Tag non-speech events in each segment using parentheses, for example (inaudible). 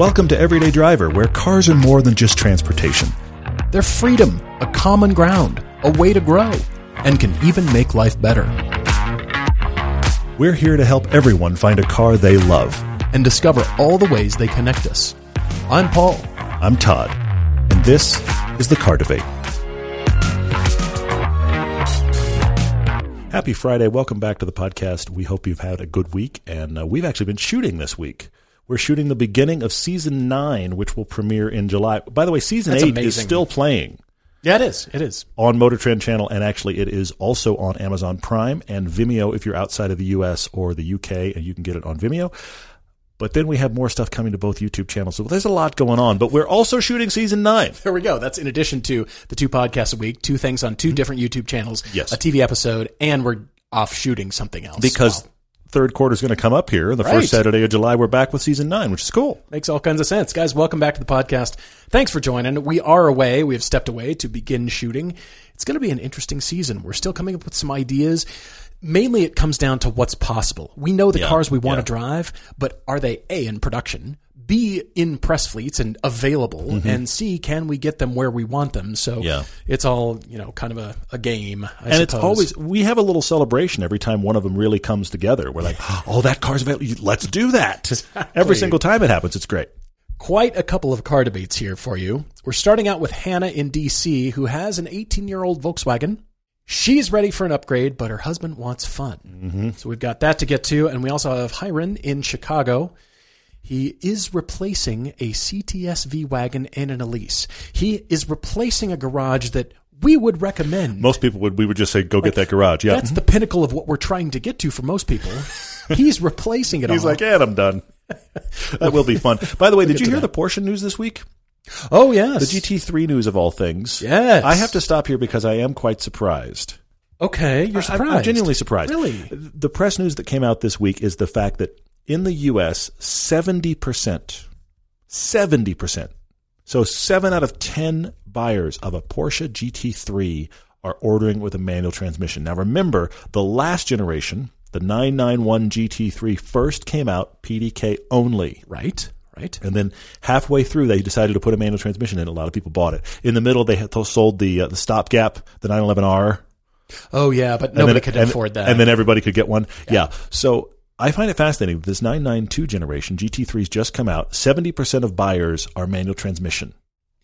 Welcome to Everyday Driver, where cars are more than just transportation. They're freedom, a common ground, a way to grow, and can even make life better. We're here to help everyone find a car they love. And discover all the ways they connect us. I'm Paul. I'm Todd, and this is the Car Debate. Happy Friday. Welcome back to the podcast. We hope you've had a good week, and uh, we've actually been shooting this week. We're shooting the beginning of season nine, which will premiere in July. By the way, season That's eight amazing. is still playing Yeah, it is. It is. on Motor Trend Channel, and actually, it is also on Amazon Prime and Vimeo if you're outside of the US or the UK, and you can get it on Vimeo. But then we have more stuff coming to both YouTube channels. So there's a lot going on. But we're also shooting season nine. There we go. That's in addition to the two podcasts a week, two things on two mm-hmm. different YouTube channels, Yes. a TV episode, and we're off shooting something else. Because Wow. Third quarter is going to come up here. The Right. first Saturday of July, we're back with season nine, which is cool. Makes all kinds of sense. Guys, welcome back to the podcast. Thanks for joining. We are away. We have stepped away to begin shooting. It's going to be an interesting season. We're still coming up with some ideas. Mainly, it comes down to what's possible. We know the Yeah, cars we want yeah. to drive, but are they A, in production? B, in press fleets and available, and C, can we get them where we want them? So Mm-hmm. Yeah. it's all you know, kind of a, a game. I and it's always we have a little celebration every time one of them really comes together. We're like, (gasps) "Oh, that car's available! Let's do that!" (laughs) Every single time it happens, it's great. quite a couple of car debates here for you. We're starting out with Hannah in DC, who has an 18 year old Volkswagen. She's ready for an upgrade, but her husband wants fun. Mm-hmm. So we've got that to get to. And we also have Hiren in Chicago. He is replacing a CTS V Wagon and an Elise. He is replacing a garage that we would recommend. Most people would we would just say, "Go get that garage." Yeah, That's the pinnacle of what we're trying to get to for most people. (laughs) He's replacing it all. he's all. like, "And I'm done." that will be fun. By the way, did you hear that. the Porsche news this week? oh, yes. The GT3 news of all things. Yes. I have to stop here because I am quite surprised. Okay, you're surprised. I'm genuinely surprised. Really? The press news that came out this week is the fact that in the U.S., 70%, 70%, so 7 out of 10 buyers of a Porsche GT3 are ordering with a manual transmission. Now remember, the last generation, the 991 GT3 first came out PDK only. Right, right. And then halfway through, they decided to put a manual transmission in. A lot of people bought it. In the middle, they had sold the uh, the stopgap, the 911R, Oh yeah, but nobody then- could and- afford that. And then everybody could get one. Yeah. So I find it fascinating. that This 992 generation GT3's just come out. 70% of buyers are manual transmission.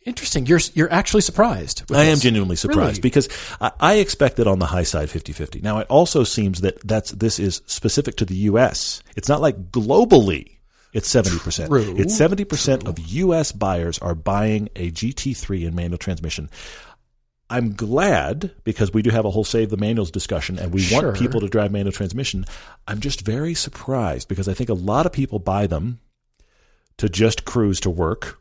Interesting. You're you're actually surprised. I am genuinely surprised Really? because I, I expected on the high side 50-50. Now it also seems that that's this is specific to the U.S. It's not like globally. It's 70%. True. It's 70% of U.S. buyers are buying a GT3 in manual transmission. I'm glad because we do have a whole save the manuals discussion and we Sure. want people to drive manual transmission. I'm just very surprised because I think a lot of people buy them to just cruise to work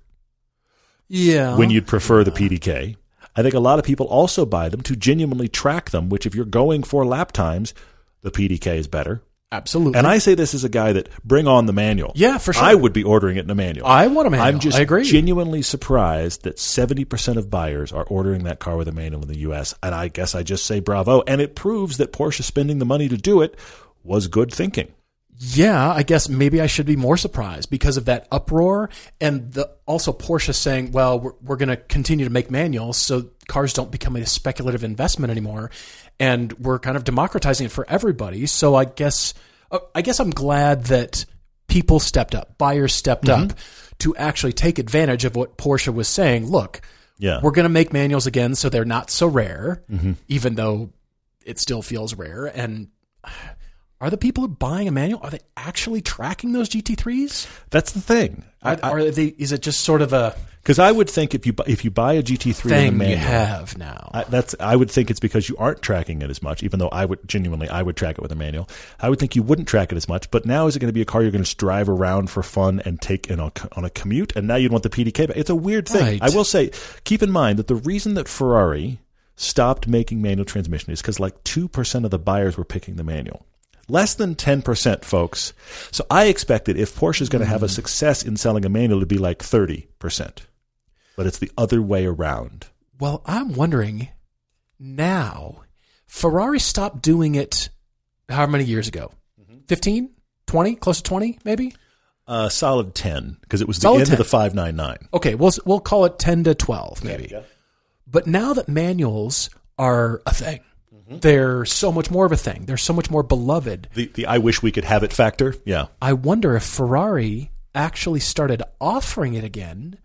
Yeah. when you'd prefer the PDK. I think a lot of people also buy them to genuinely track them, which if you're going for lap times, the PDK is better. Absolutely. And I say this as a guy that bring on the manual. Yeah, for sure. I would be ordering it in a manual. I want a manual. I'm just I agree. genuinely surprised that 70% of buyers are ordering that car with a manual in the US. And I guess I just say bravo. And it proves that Porsche spending the money to do it was good thinking. Yeah, I guess maybe I should be more surprised because of that uproar and the also Porsche saying, "Well, we're, we're going to continue to make manuals, so cars don't become a speculative investment anymore, and we're kind of democratizing it for everybody." So I guess uh, I guess I'm glad that people stepped up, buyers stepped Mm-hmm. up to actually take advantage of what Porsche was saying. Look, Yeah. we're going to make manuals again so they're not so rare, Mm-hmm. even though it still feels rare. And are the people buying a manual? Are they actually tracking those GT3s? That's the thing. Are, are they? Is it just sort of a Because I would think if you if you buy a GT3 with a thing you have now? I, that's I would think it's because you aren't tracking it as much. Even though I would genuinely I would track it with a manual. I would think you wouldn't track it as much. But now is it going to be a car you're going to drive around for fun and take in a, on a commute? And now you'd want the PDK. back. It's a weird thing. Right. I will say, keep in mind that the reason that Ferrari stopped making manual transmission is because like two percent of the buyers were picking the manual. Less than 10%, folks. So I expected if Porsche is going to have a success in selling a manual to be like 30%. But it's the other way around. well, I'm wondering now. Ferrari stopped doing it. How many years ago? 15, 20, close to twenty, maybe. Uh, solid 10 because it was the Solid end 10. of the 599. Okay, we'll we'll call it 10 to 12 maybe. yeah. But now that manuals are a thing, Mm-hmm. they're so much more of a thing. They're so much more beloved. The the I wish we could have it factor. Yeah. I wonder if Ferrari actually started offering it again,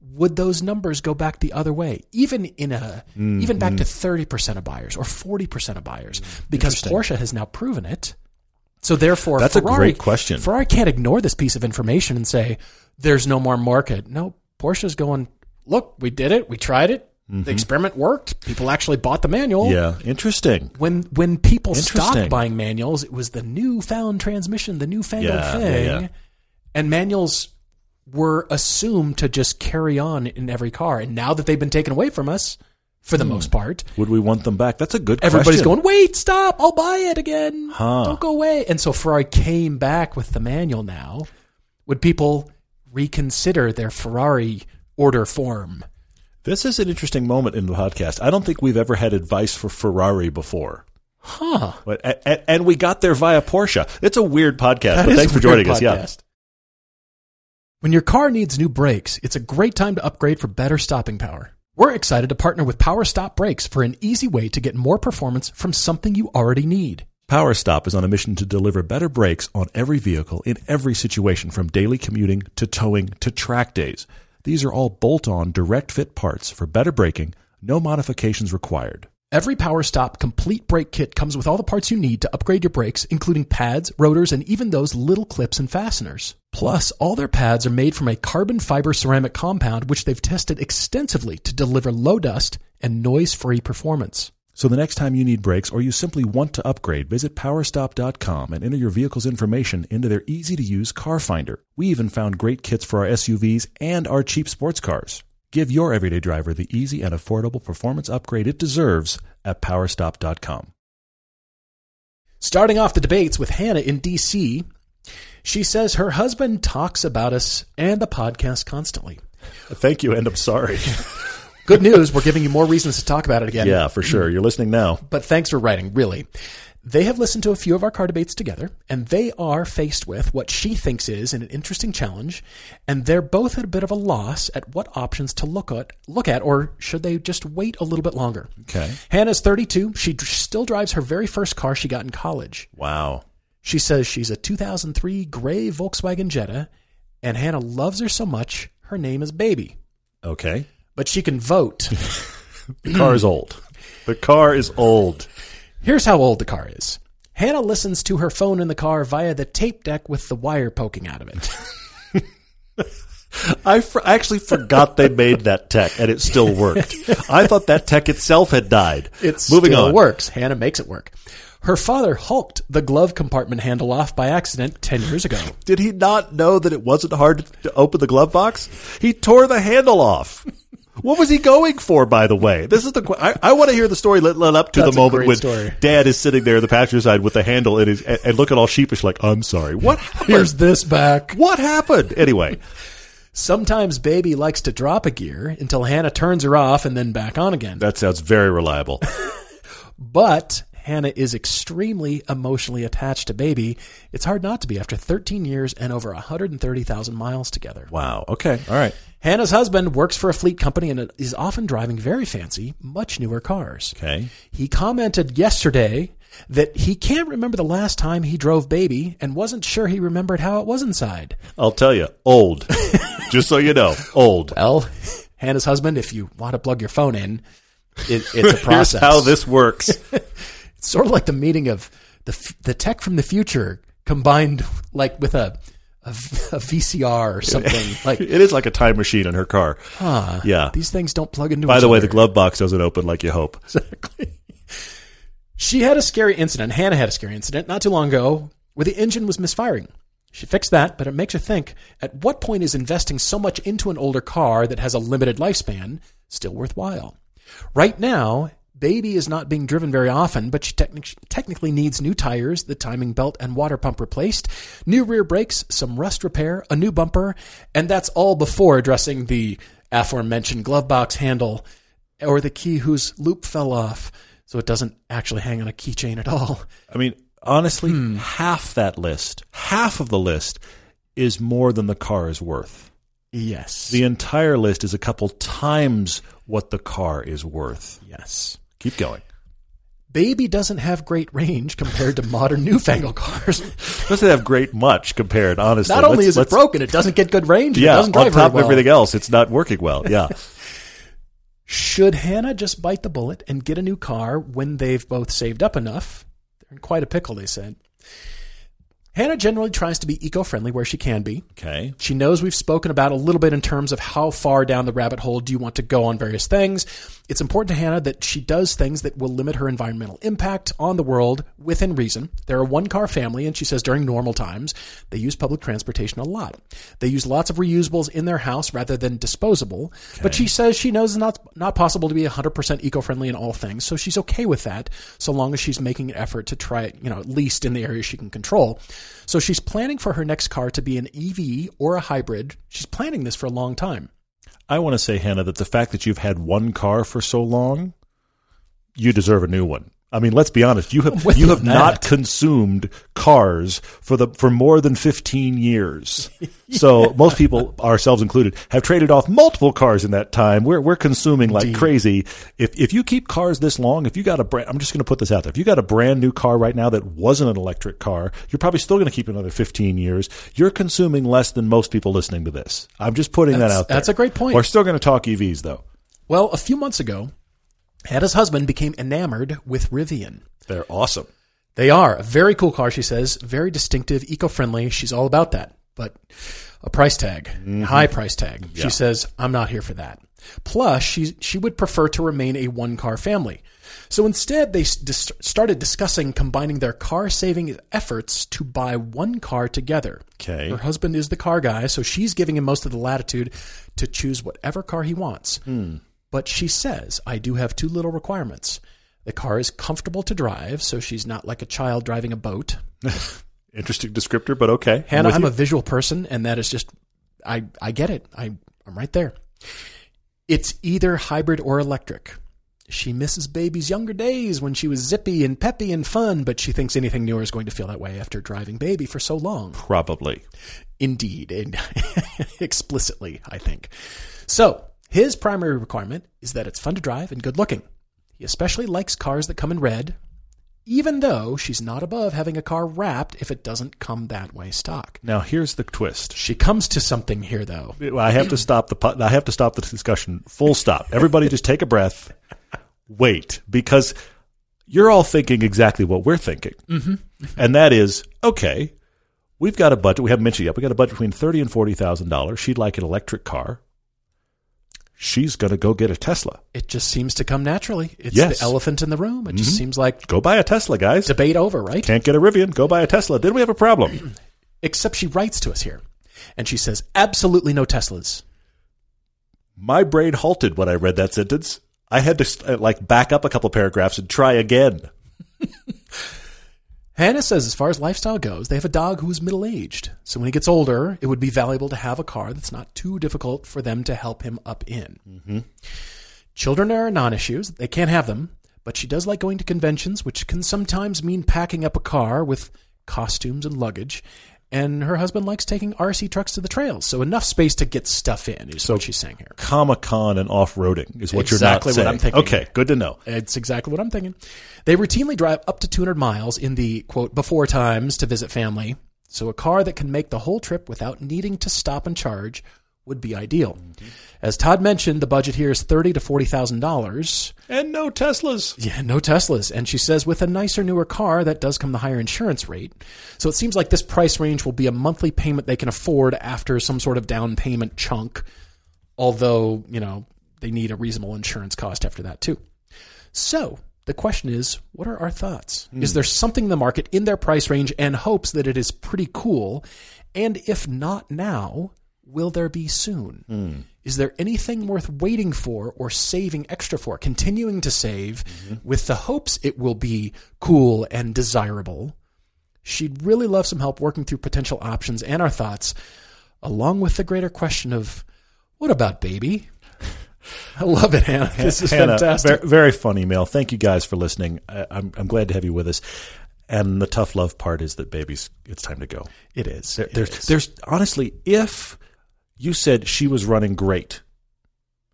would those numbers go back the other way? Even in a even back to 30% of buyers or 40% of buyers because Porsche has now proven it. So therefore That's a great question. Ferrari can't ignore this piece of information and say there's no more market. No, Porsche's going, "Look, we did it. We tried it. The mm-hmm. experiment worked. People actually bought the manual." Yeah. Interesting. when when people stopped buying manuals, it was the newfound transmission, the newfangled Yeah, yeah, thing, yeah. and manuals were assumed to just carry on in every car. And now that they've been taken away from us, for the hmm. most part, Would we want them back? That's a good question. everybody's question. going, "Wait, stop! I'll buy it again. Huh. Don't go away." And so Ferrari came back with the manual. Now, would people reconsider their Ferrari order form? This is an interesting moment in the podcast. I don't think we've ever had advice for Ferrari before. Huh? But, and, and we got there via Porsche. It's a weird podcast, That but thanks for joining weird us. Yeah. When your car needs new brakes, it's a great time to upgrade for better stopping power. We're excited to partner with Power Stop Brakes for an easy way to get more performance from something you already need. Power Stop is on a mission to deliver better brakes on every vehicle in every situation from daily commuting to towing to track days. These are all bolt on, direct fit parts for better braking, no modifications required. Every Power Stop complete brake kit comes with all the parts you need to upgrade your brakes, including pads, rotors, and even those little clips and fasteners. Plus, all their pads are made from a carbon fiber ceramic compound which they've tested extensively to deliver low dust and noise-free performance. So the next time you need brakes or you simply want to upgrade, visit powerstop.com and enter your vehicle's information into their easy to use car finder. We even found great kits for our SUVs and our cheap sports cars. Give your everyday driver the easy and affordable performance upgrade it deserves at powerstop.com. Starting off the debates with Hannah in DC, she says her husband talks about us and the podcast constantly. Thank you, and I'm sorry. (laughs) Good news, we're giving you more reasons to talk about it again. yeah, for sure. You're listening now. But thanks for writing, really. They have listened to a few of our car debates together, and they are faced with what she thinks is an interesting challenge, and they're both at a bit of a loss at what options to look at, look at, or should they just wait a little bit longer? Okay. Hannah's 32. She d- still drives her very first car she got in college. Wow. She says she's a 2003 gray Volkswagen Jetta, and Hannah loves her so much, her name is Baby. Okay. But she can vote. (laughs) The car is old. The car is old. Here's how old the car is. Hannah listens to her phone in the car via the tape deck with the wire poking out of it. (laughs) I fr- actually forgot they made that tech, and it still worked. I thought that tech itself had died. It Moving still on. works. Hannah makes it work. Her father hulked the glove compartment handle off by accident 10 years ago. Did he not know that it wasn't hard to open the glove box? He tore the handle off. What was he going for, by the way? This is the. I, I want to hear the story led, led up to That's the moment when story. Dad is sitting there in the passenger side with the handle in his and, and looking all sheepish, like I'm sorry. What happened? Here's this back. what happened? Anyway, Sometimes baby likes to drop a gear until Hannah turns her off and then back on again. that sounds very reliable. (laughs) But Hannah is extremely emotionally attached to baby. It's hard not to be after 13 years and over 130,000 miles together. Wow. Okay. All right. Hannah's husband works for a fleet company and is often driving very fancy, much newer cars. Okay. He commented yesterday that he can't remember the last time he drove baby and wasn't sure he remembered how it was inside. I'll tell you, old. (laughs) Just so you know, old. Well, Hannah's husband, if you want to plug your phone in, it, it's a (laughs) Here's process. how this works. (laughs) It's sort of like the meeting of the the tech from the future combined like with a a, VCR or something. (laughs) Like, it is like a time machine in her car. ah, Yeah. these things don't plug into. By the way, other. the glove box doesn't open like you hope. Exactly. She had a scary incident. Hannah had a scary incident not too long ago where the engine was misfiring. She fixed that, but it makes her think at what point is investing so much into an older car that has a limited lifespan still worthwhile? Right now, Baby is not being driven very often, but she technic- technically needs new tires, the timing belt and water pump replaced, new rear brakes, some rust repair, a new bumper, and that's all before addressing the aforementioned glove box handle or the key whose loop fell off so it doesn't actually hang on a keychain at all. I mean, honestly, hmm. half that list, half of the list is more than the car is worth. Yes. The entire list is a couple times what the car is worth. yes. Keep going. Baby doesn't have great range compared to modern newfangled cars. (laughs) Doesn't have great much compared, honestly. Not only Let's- is it let's- broken, it doesn't get good range. yeah, it doesn't on top of everything else, it's not working well. Yeah. (laughs) Should Hannah just bite the bullet and get a new car when they've both saved up enough? They're in quite a pickle, they said. Hannah generally tries to be eco friendly where she can be. Okay. She knows we've spoken about a little bit in terms of how far down the rabbit hole do you want to go on various things. It's important to Hannah that she does things that will limit her environmental impact on the world within reason. They're a one car family, and she says during normal times, they use public transportation a lot. They use lots of reusables in their house rather than disposable. But she says she knows it's not, not possible to be 100% eco friendly in all things, so she's okay with that so long as she's making an effort to try it, you know, at least in the areas she can control. So she's planning for her next car to be an EV or a hybrid. She's planning this for a long time. I want to say, Hannah, that the fact that you've had one car for so long, you deserve a new one. I mean, let's be honest. You have (laughs) you have on not consumed cars for the for more than fifteen years. So (laughs) most people, ourselves included, have traded off multiple cars in that time. We're we're consuming like Indeed. crazy. If if you keep cars this long, if you got a brand, I'm just going to put this out there. If you got a brand new car right now that wasn't an electric car, you're probably still going to keep another fifteen years. You're consuming less than most people listening to this. I'm just putting that out there. that's a great point. We're still going to talk EVs though. Well, a few months ago, Hannah's husband became enamored with Rivian. They're awesome. They are a very cool car, she says, very distinctive, eco friendly. She's all about that. But a price tag, mm-hmm. high price tag. Yeah. She says, I'm not here for that. Plus, she, she would prefer to remain a one car family. So instead, they dis- started discussing combining their car saving efforts to buy one car together. Okay. Her husband is the car guy, so she's giving him most of the latitude to choose whatever car he wants. Hmm. But she says, I do have two little requirements. The car is comfortable to drive, so she's not like a child driving a boat. (laughs) Interesting descriptor, but okay. Hannah, with I'm a visual person, and that is just, I, I get it. I, I'm right there. It's either hybrid or electric. She misses baby's younger days when she was zippy and peppy and fun, but she thinks anything newer is going to feel that way after driving baby for so long. probably. Indeed, and (laughs) explicitly, I think. So, his primary requirement is that it's fun to drive and good looking. He especially likes cars that come in red, even though she's not above having a car wrapped if it doesn't come that way stock. Now here's the twist. She comes to something here, though. I have to stop the I have to stop the discussion. Full stop. Everybody, just take a breath. Wait, because you're all thinking exactly what we're thinking, mm-hmm. and that is okay. We've got a budget. We haven't mentioned yet. We've got a budget between thirty and forty thousand dollars. She'd like an electric car. She's going to go get a Tesla. It just seems to come naturally. It's Yes. the elephant in the room. It just seems like Go buy a Tesla, guys. debate over, right? Can't get a Rivian. Go buy a Tesla. Then we have a problem. (clears throat) Except she writes to us here, and she says, absolutely no Teslas. My brain halted when I read that sentence. I had to uh, like back up a couple paragraphs and try again. (laughs) Hannah says, as far as lifestyle goes, they have a dog who is middle aged. So when he gets older, it would be valuable to have a car that's not too difficult for them to help him up in. Mm-hmm. Children are non issues. They can't have them. But she does like going to conventions, which can sometimes mean packing up a car with costumes and luggage. And her husband likes taking RC trucks to the trails. So enough space to get stuff in is what she's saying here. Comic Con and off roading is what Exactly you're what saying. I'm thinking. Okay, good to know. It's exactly what I'm thinking. They routinely drive up to 200 miles in the quote before times to visit family. So a car that can make the whole trip without needing to stop and charge would be ideal. As Todd mentioned, the budget here is thirty to forty thousand dollars. And no Teslas. Yeah, no Teslas. And she says with a nicer, newer car, that does come the higher insurance rate. So it seems like this price range will be a monthly payment they can afford after some sort of down payment chunk. Although, you know, they need a reasonable insurance cost after that too. So the question is, what are our thoughts? Hmm. Is there something in the market in their price range and hopes that it is pretty cool? And if not now, will there be soon? Hmm. Is there anything worth waiting for or saving extra for, continuing to save mm-hmm. with the hopes it will be cool and desirable? She'd really love some help working through potential options and our thoughts, along with the greater question of what about baby? I love it, Hannah. This is Hannah, fantastic. Very, very fun email. Thank you guys for listening. I, I'm, I'm glad to have you with us. And the tough love part is that babies, it's time to go. It is. There, It there's is. there's honestly if you said she was running great,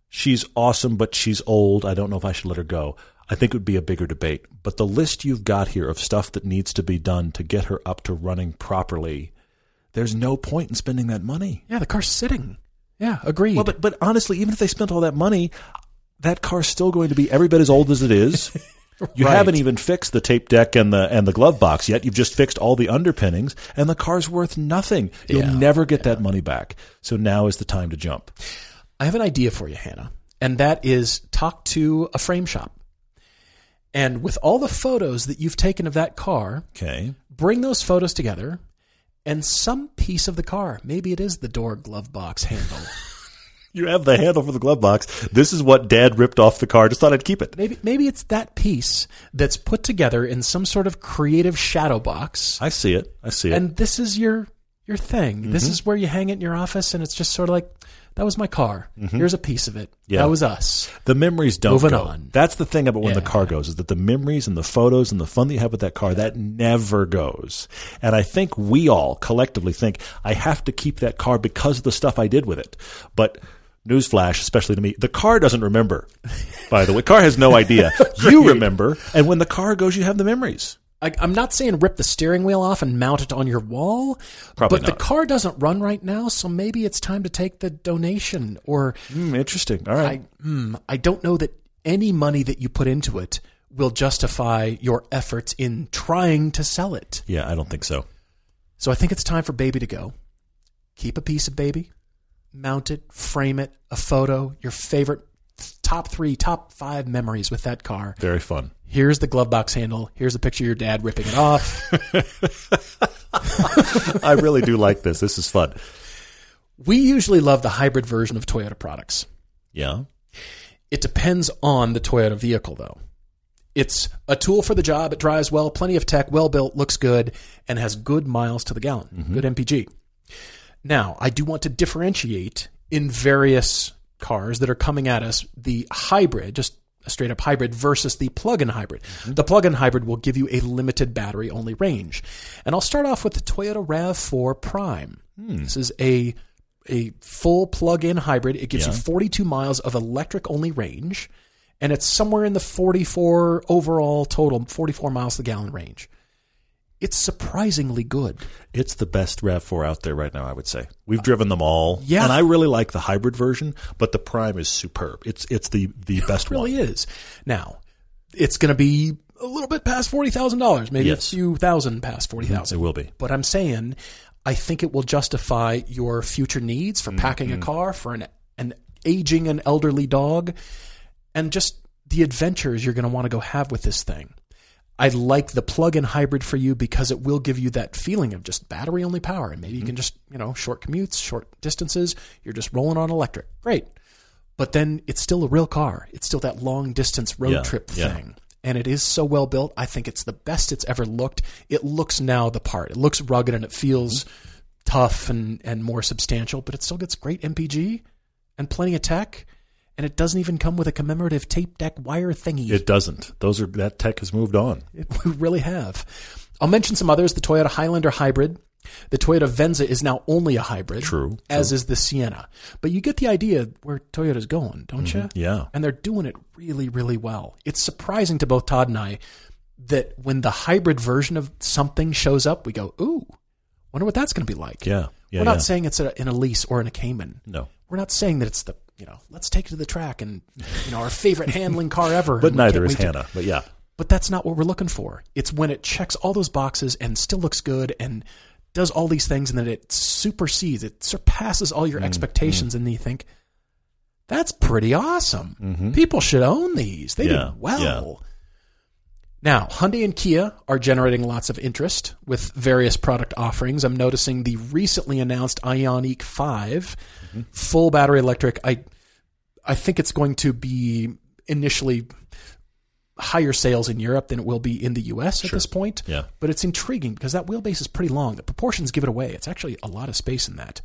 she's awesome, but she's old. I don't know if I should let her go. I think it would be a bigger debate. But the list you've got here of stuff that needs to be done to get her up to running properly, there's no point in spending that money. yeah, the car's sitting. Yeah, agreed. Well, but but honestly, even if they spent all that money, that car's still going to be every bit as old as it is. (laughs) You Right. haven't even fixed the tape deck and the and the glove box yet. You've just fixed all the underpinnings, and the car's worth nothing. You'll Yeah, never get that money back. So now is the time to jump. I have an idea for you, Hannah, and that is talk to a frame shop. And with all the photos that you've taken of that car, Okay. bring those photos together and some piece of the car, maybe it is the door glove box handle. (laughs) You have the handle for the glove box. This is what Dad ripped off the car. Just thought I'd keep it. maybe maybe it's that piece that's put together in some sort of creative shadow box. I see it. I see it. And this is your your thing. This mm-hmm. is where you hang it in your office and it's just sort of like that was my car. Mm-hmm. Here's a piece of it. Yeah. That was us. the memories don't Moving go. on. That's the thing about when the car goes is that the memories and the photos and the fun that you have with that car that never goes. And I think we all collectively think I have to keep that car because of the stuff I did with it. But newsflash, especially to me, the car doesn't remember. By the way, car has no idea. (laughs) You remember, and when the car goes, you have the memories. I, I'm not saying rip the steering wheel off and mount it on your wall, Probably but not. the car doesn't run right now, so maybe it's time to take the donation. Or Hmm, interesting. All right. I, hmm, I don't know that any money that you put into it will justify your efforts in trying to sell it. yeah, I don't think so. So I think it's time for baby to go. Keep a piece of baby, mount it, frame it, a photo, your favorite top three, top five memories with that car. Very fun. Here's the glove box handle. Here's a picture of your dad ripping it off. (laughs) I really do like this. This is fun. we usually love the hybrid version of Toyota products. Yeah. It depends on the Toyota vehicle, though. It's a tool for the job. It drives well, plenty of tech, well built, looks good, and has good miles to the gallon. Mm-hmm. Good MPG. Now, I do want to differentiate in various cars that are coming at us the hybrid, just a straight up hybrid versus the plug in hybrid. Mm-hmm. The plug in hybrid will give you a limited battery only range. And I'll start off with the Toyota RAV4 Prime. Hmm. This is a a full plug-in hybrid. It gives you 42 miles of electric only range, and it's somewhere in the 44 overall total, 44 miles to the gallon range. It's surprisingly good. It's the best RAV4 out there right now, I would say. We've driven them all. Yeah. And I really like the hybrid version, but the Prime is superb. It's it's the, the best It really one. is. Now, it's going to be a little bit past forty thousand dollars, maybe Yes. a few thousand past forty It will be. But I'm saying, I think it will justify your future needs for packing Mm-hmm. a car, for an an aging and elderly dog, and just the adventures you're going to want to go have with this thing. I like the plug-in hybrid for you because it will give you that feeling of just battery only power, and maybe you Mm-hmm. can just you know short commutes, short distances. You're just rolling on electric, great. But then it's still a real car. It's still that long distance road Yeah, trip yeah. thing. And it is so well built. I think it's the best it's ever looked. It looks now the part. It looks rugged and it feels tough and, and more substantial, but it still gets great MPG and plenty of tech. And it doesn't even come with a commemorative tape deck wire thingy. It doesn't. Those are that tech has moved on. (laughs) We really have. I'll mention some others. The Toyota Highlander hybrid. The Toyota Venza is now only a hybrid. True, As is the Sienna. But you get the idea where Toyota's going, don't mm-hmm. you? Yeah. And they're doing it really, really well. It's surprising to both Todd and I that when the hybrid version of something shows up, we go, ooh, wonder what that's going to be like. Yeah. Yeah. We're not yeah. saying it's a, in a Elise or in a Cayman. no. We're not saying that it's the, you know, let's take it to the track and, you know, our favorite handling car ever. But neither is wait to- Hannah. But yeah. but that's not what we're looking for. It's when it checks all those boxes and still looks good and does all these things and then it supersedes, it surpasses all Mm, your expectations, and then you think, that's pretty awesome. People should own these. They Mm-hmm. Yeah, did well. Now, Hyundai and Kia are generating lots of interest with various product offerings. I'm noticing the recently announced Ioniq 5 Mm-hmm. full battery electric. I I think it's going to be initially higher sales in Europe than it will be in the US at this point. Yeah. But it's intriguing because that wheelbase is pretty long. The proportions give it away. It's actually a lot of space in that.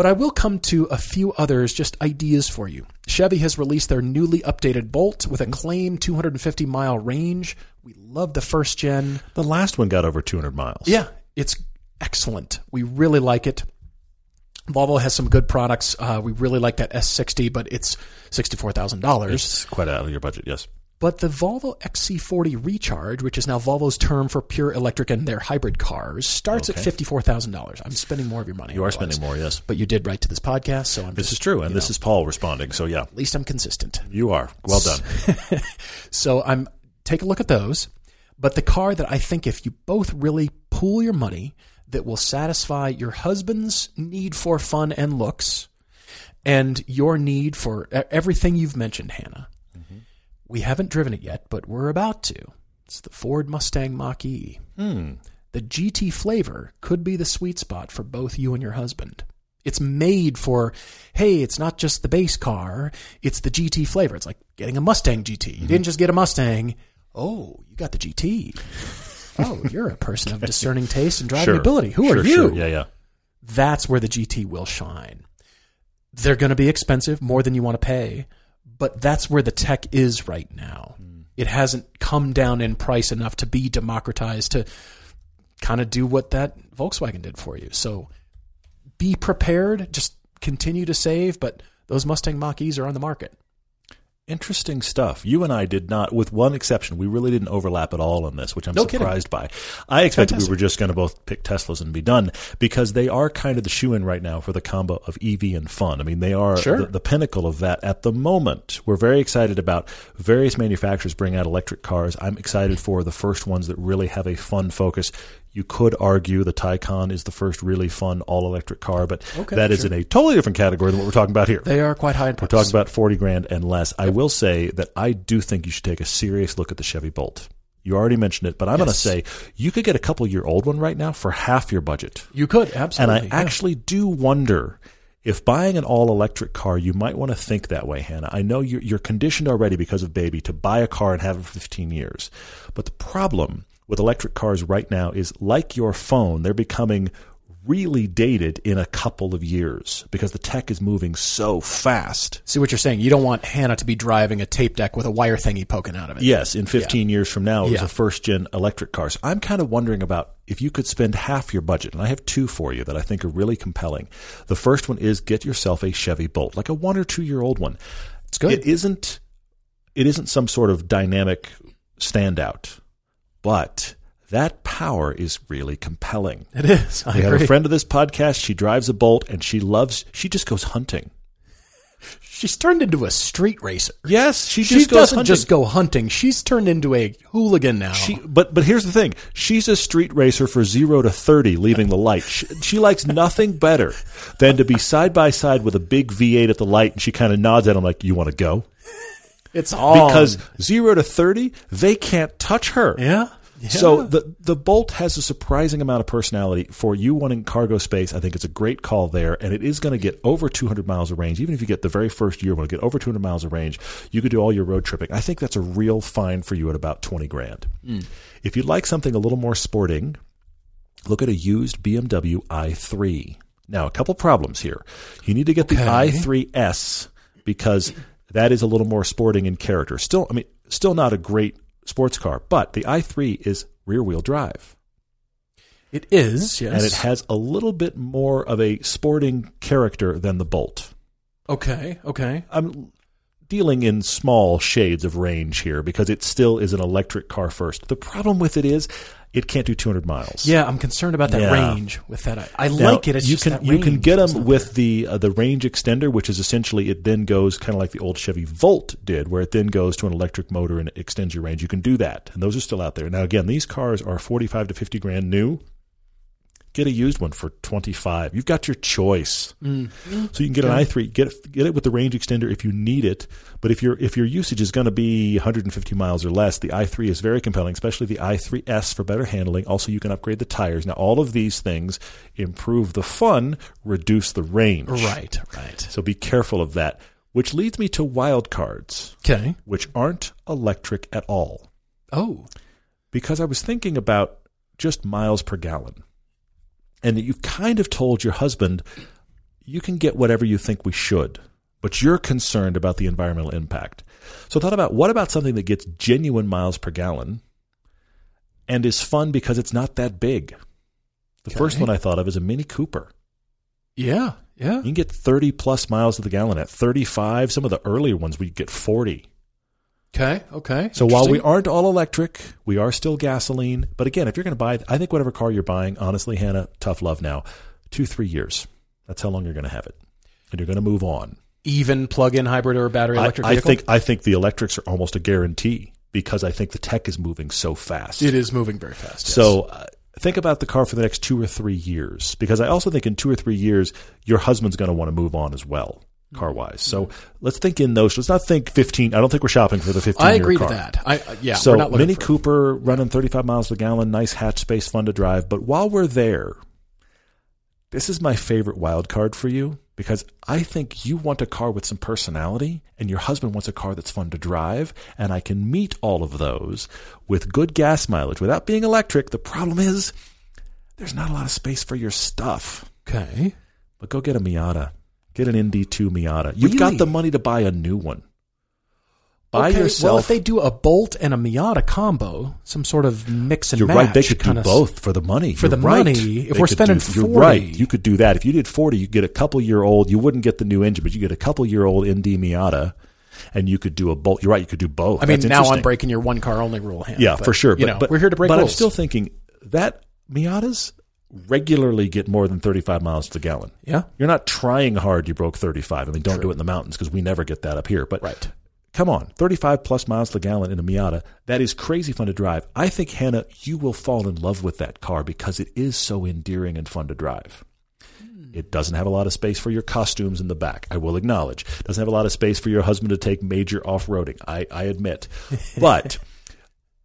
But I will come to a few others, just ideas for you. Chevy has released their newly updated Bolt with a claimed 250 mile range. We love the first gen. The last one got over 200 miles. Yeah, it's excellent. We really like it. Volvo has some good products. Uh, we really like that S60, but it's $64,000. It's quite out of your budget, yes. But the Volvo XC40 Recharge, which is now Volvo's term for pure electric and their hybrid cars, starts Okay. at fifty-four thousand dollars. I'm spending more of your money. You are spending more, yes. but you did write to this podcast, so I'm. This just, is true, and this know, is Paul responding. So yeah, at least I'm consistent. you are well done. (laughs) So I'm take a look at those. But the car that I think if you both really pool your money, that will satisfy your husband's need for fun and looks, and your need for everything you've mentioned, Hannah. We haven't driven it yet, but we're about to. It's the Ford Mustang Mach E. Hmm. The GT flavor could be the sweet spot for both you and your husband. It's made for, hey, it's not just the base car, it's the GT flavor. It's like getting a Mustang GT. You didn't mm-hmm. just get a Mustang. Oh, you got the GT. (laughs) oh, you're a person of discerning taste and driving Sure. ability. Who Sure, are you? sure. Yeah, yeah. that's where the GT will shine. They're going to be expensive, more than you want to pay, but that's where the tech is right now. Hmm. It hasn't come down in price enough to be democratized to kind of do what that Volkswagen did for you. So be prepared, just continue to save, but those Mustang Mach-E's are on the market. Interesting stuff. You and I did not, with one exception, we really didn't overlap at all on this, which I'm No kidding. surprised by. I expected Fantastic. we were just going to both pick Teslas and be done because they are kind of the shoe in right now for the combo of EV and fun. I mean, they are Sure. the, the pinnacle of that at the moment. We're very excited about various manufacturers bring out electric cars. I'm excited for the first ones that really have a fun focus. You could argue the Taycan is the first really fun all electric car, but Okay, that is sure. in a totally different category than what we're talking about here. They are quite high in price. We're talking about 40 grand and less. I will say that I do think you should take a serious look at the Chevy Bolt. You already mentioned it, but I'm going to say you could get a couple year old one right now for half your budget. you could, absolutely. And. I yeah. actually do wonder if buying an all electric car, you might want to think that way, Hannah. I know you're, you're conditioned already because of baby to buy a car and have it for 15 years. But the problem with electric cars right now is like your phone, they're becoming really dated in a couple of years because the tech is moving so fast. See what you're saying. You don't want Hannah to be driving a tape deck with a wire thingy poking out of it. Yes, in 15 years from now, it was Yeah. a first gen electric car. So I'm kind of wondering about if you could spend half your budget, and I have two for you that I think are really compelling. The first one is get yourself a Chevy Bolt, like a one or two year old one. It's good. It isn't. It isn't some sort of dynamic standout, but that power is really compelling. it is. I We have a friend of this podcast. She drives a Bolt, and she loves. She just goes hunting. She's turned into a street racer. Yes, she She just goes doesn't hunting. just go hunting. She's turned into a hooligan now. She, but but here's the thing: she's a street racer for zero to thirty, leaving the light. She, she likes nothing better than to be side by side with a big V8 at the light, and she kind of nods at him like, "You want to go?" It's all Because zero to thirty, they can't touch her. yeah. yeah. So the the Bolt has a surprising amount of personality for you wanting cargo space. I think it's a great call there, and it is going to get over 200 miles of range. Even if you get the very first year, when it get over 200 miles of range, you could do all your road tripping. I think that's a real find for you at about 20 grand. Hmm. If you'd like something a little more sporting, look at a used BMW i3. Now, a couple problems here. You need to get the i3S because that is a little more sporting in character. Still, I mean, still not a great sports car, but the i3 is rear wheel drive it is. Yes. and it has a little bit more of a sporting character than the Bolt. okay. Okay. I'm dealing in small shades of range here because it still is an electric car first. The problem with it is it can't do 200 miles. Yeah, I'm concerned about that Yeah. range with that. I, I Now, like it. It's you just can that you can get them with the uh, the range extender, which is essentially it then goes kind of like the old Chevy Volt did, where it then goes to an electric motor and it extends your range. You can do that, and those are still out there. Now, again, these cars are forty five to fifty grand new. Get a used one for twenty five. You've got your choice. Mm. So you can get an i three, get it, get it with the range extender if you need it. But if your if your usage is going to be 150 miles or less, the i three is very compelling, especially the i three S for better handling. Also, you can upgrade the tires. Now, all of these things improve the fun, reduce the range. Right. Right. So be careful of that. Which leads me to wild cards, Okay. which aren't electric at all. Oh. Because I was thinking about just miles per gallon. And that you've kind of told your husband you can get whatever you think we should, but you're concerned about the environmental impact. So thought about what about something that gets genuine miles per gallon and is fun because it's not that big. The first one I thought of is a Mini Cooper. Yeah, yeah. You can get 30 plus miles to the gallon at 35. Some of the earlier ones we get 40. Okay, okay. So while we aren't all electric, we are still gasoline. But again, if you're going to buy, I think whatever car you're buying, honestly, Hannah, tough love now, two, three years. That's how long you're going to have it. And you're going to move on. even plug-in hybrid or battery I, electric I vehicle. think I think the electrics are almost a guarantee because I think the tech is moving so fast. it is moving very fast. yes. So uh, think about the car for the next two or three years because I also think in two or three years your husband's going to want to move on as well, car wise. So let's think in those. Let's not think fifteen. I don't think we're shopping for the fifteen. I agree car. to that. I uh, yeah. So Mini for- Cooper running 35 miles per gallon, nice hatch space, fun to drive. But while we're there, this is my favorite wild card for you because I think you want a car with some personality and your husband wants a car that's fun to drive. And I can meet all of those with good gas mileage without being electric. The problem is there's not a lot of space for your stuff. Okay. But go get a Miata. Get an ND2 Miata. You've got the money to buy a new one. Buy okay, yourself. Well, if they do a Bolt and a Miata combo, some sort of mix and match. You're right. They could do both for the money. For You're the right. money, if They we're spending do- you're right. You could do that. If you did 40, you get a couple year old. You wouldn't get the new engine, but you get a couple year old ND Miata, and you could do a bolt. You're right. You could do both. I mean, That's now I'm breaking your one car only rule. Hand, Yeah, but, for sure. You But, know, but we're here to break But rules. I'm still thinking that Miatas regularly get more than 35 miles to the gallon. yeah. You're not trying hard. You broke 35. I mean, don't do it in the mountains because we never get that up here. But Right. come on, 35 plus miles to the gallon in a Miata. That is crazy fun to drive. I think, Hannah, you will fall in love with that car because it is so endearing and fun to drive. Hmm. It doesn't have a lot of space for your costumes in the back, I will acknowledge. Doesn't have a lot of space for your husband to take major off roading, I, I admit. (laughs) But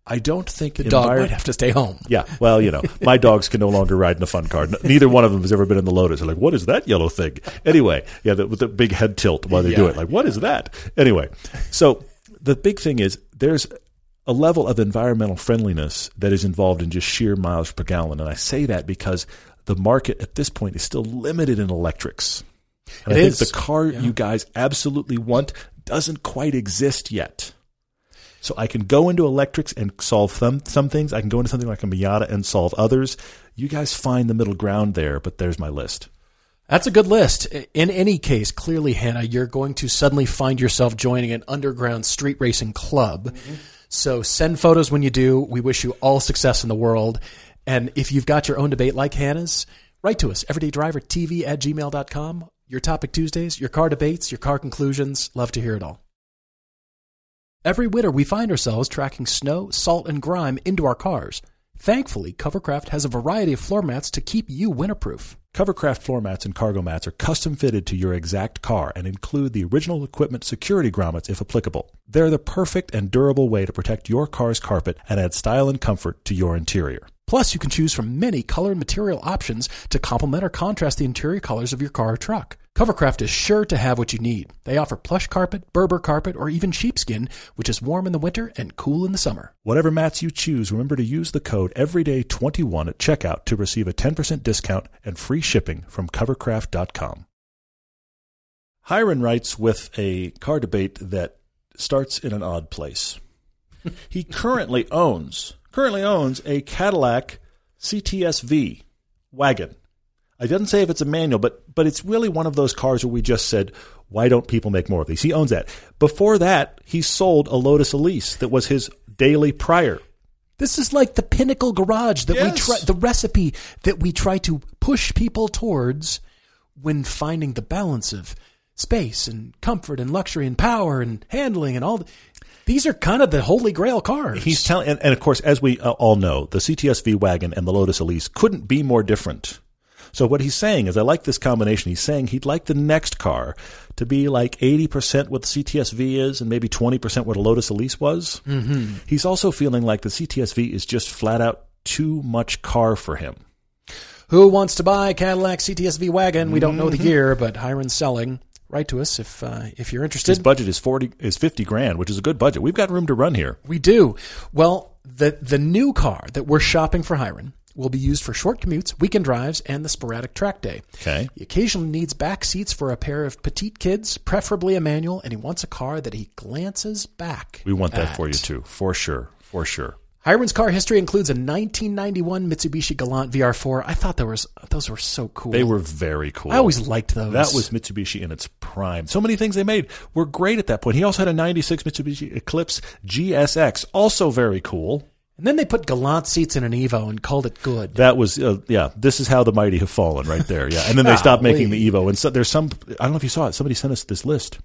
I don't think The dog envir- might have to stay home. yeah, well, you know, my dogs can no longer ride in a fun car. Neither one of them has ever been in the Lotus. They're like, what is that yellow thing? Anyway, yeah, the, with the big head tilt while they do it. Like, what is that? Anyway, so the big thing is there's a level of environmental friendliness that is involved in just sheer miles per gallon. And I say that because the market at this point is still limited in electrics. And It I is. think the car you guys absolutely want doesn't quite exist yet. So I can go into electrics and solve some some things. I can go into something like a Miata and solve others. You guys find the middle ground there, but there's my list. That's a good list. In any case, clearly, Hannah, you're going to suddenly find yourself joining an underground street racing club. Mm-hmm. So send photos when you do. We wish you all success in the world. And if you've got your own debate like Hannah's, write to us, everydaydrivertv at gmail.com. Your topic Tuesdays, your car debates, your car conclusions. Love to hear it all. Every winter, we find ourselves tracking snow, salt, and grime into our cars. Thankfully, Covercraft has a variety of floor mats to keep you winterproof. Covercraft floor mats and cargo mats are custom fitted to your exact car and include the original equipment security grommets if applicable. They're the perfect and durable way to protect your car's carpet and add style and comfort to your interior. Plus, you can choose from many color and material options to complement or contrast the interior colors of your car or truck. Covercraft is sure to have what you need. They offer plush carpet, Berber carpet, or even sheepskin, which is warm in the winter and cool in the summer. Whatever mats you choose, remember to use the code EVERYDAY21 at checkout to receive a 10% discount and free shipping from covercraft.com. Hiren writes with a car debate that starts in an odd place. (laughs) he currently owns currently owns a Cadillac CTSV wagon. I didn't say if it's a manual, but but it's really one of those cars where we just said, why don't people make more of these? He owns that. Before that, he sold a Lotus Elise that was his daily prior. This is like the pinnacle garage that we try, the recipe that we try to push people towards when finding the balance of space and comfort and luxury and power and handling and all. The, these are kind of the holy grail cars. He's telling, and, and of course, as we uh, all know, the CTSV wagon and the Lotus Elise couldn't be more different. So what he's saying is, I like this combination. He's saying he'd like the next car to be like 80% what the CTSV is and maybe 20% what a Lotus Elise was. Mm-hmm. He's also feeling like the CTSV is just flat out too much car for him. Who wants to buy a Cadillac CTSV wagon? We don't know Mm-hmm. the year, but Hiren's selling. Write to us if uh, if you're His interested. budget is 40 is 50 grand, which is a good budget. We've got room to run here. We do. Well, the the new car that we're shopping for Hiren, will be used for short commutes, weekend drives, and the sporadic track day. Okay. He occasionally needs back seats for a pair of petite kids, preferably a manual, and he wants a car that he glances back. We want that for you too, for sure, for sure. Hiren's car history includes a 1991 Mitsubishi Galant VR4. I thought there was those were so cool. They were very cool. I always liked those. That was Mitsubishi in its prime. So many things they made were great at that point. He also had a 96 Mitsubishi Eclipse GSX, also very cool. And then they put Galant seats in an Evo and called it good. That was, uh, yeah, this is how the mighty have fallen right there. Yeah. And then they stopped making the Evo. And so there's some, I don't know if you saw it. Somebody sent us this list.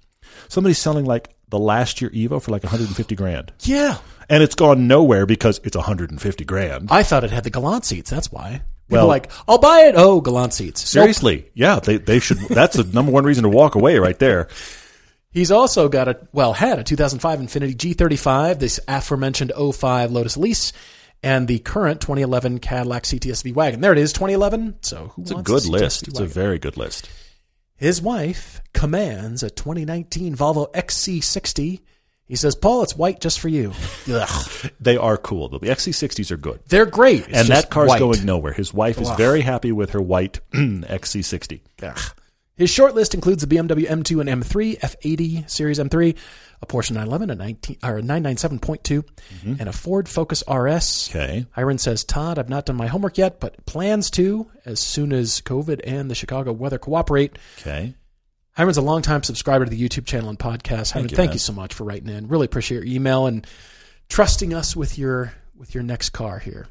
Somebody's selling like the last year Evo for like 150 grand. yeah. And it's gone nowhere because it's 150 grand. I thought it had the Galant seats. That's why. People Well- like, I'll buy it. Oh, Galant seats. Nope. Seriously. Yeah. They, they should, that's the number one reason to walk away right there. He's also got a, well, had a 2005 Infiniti G35, this aforementioned 05 Lotus Elise, and the current 2011 Cadillac CTSV wagon. There it is, 2011. So who It's a good CTSV list. It's a very good list. His wife commands a 2019 Volvo XC60. He says, Paul, it's white just for you. (laughs) Ugh. They are cool. though. The XC60s are good. They're great. It's and that car's white. going nowhere. His wife is very happy with her white (clears throat) XC60. Ugh. His short list includes a BMW M2 and M3, F80 Series M3, a Porsche 911, a 19 or a 997.2, mm-hmm. and a Ford Focus RS. Okay. Hiren says, Todd, I've not done my homework yet, but plans to as soon as COVID and the Chicago weather cooperate. Okay. Hiren's a longtime subscriber to the YouTube channel and podcast. Hiron, you, thank you so much for writing in. Really appreciate your email and trusting us with your with your next car here.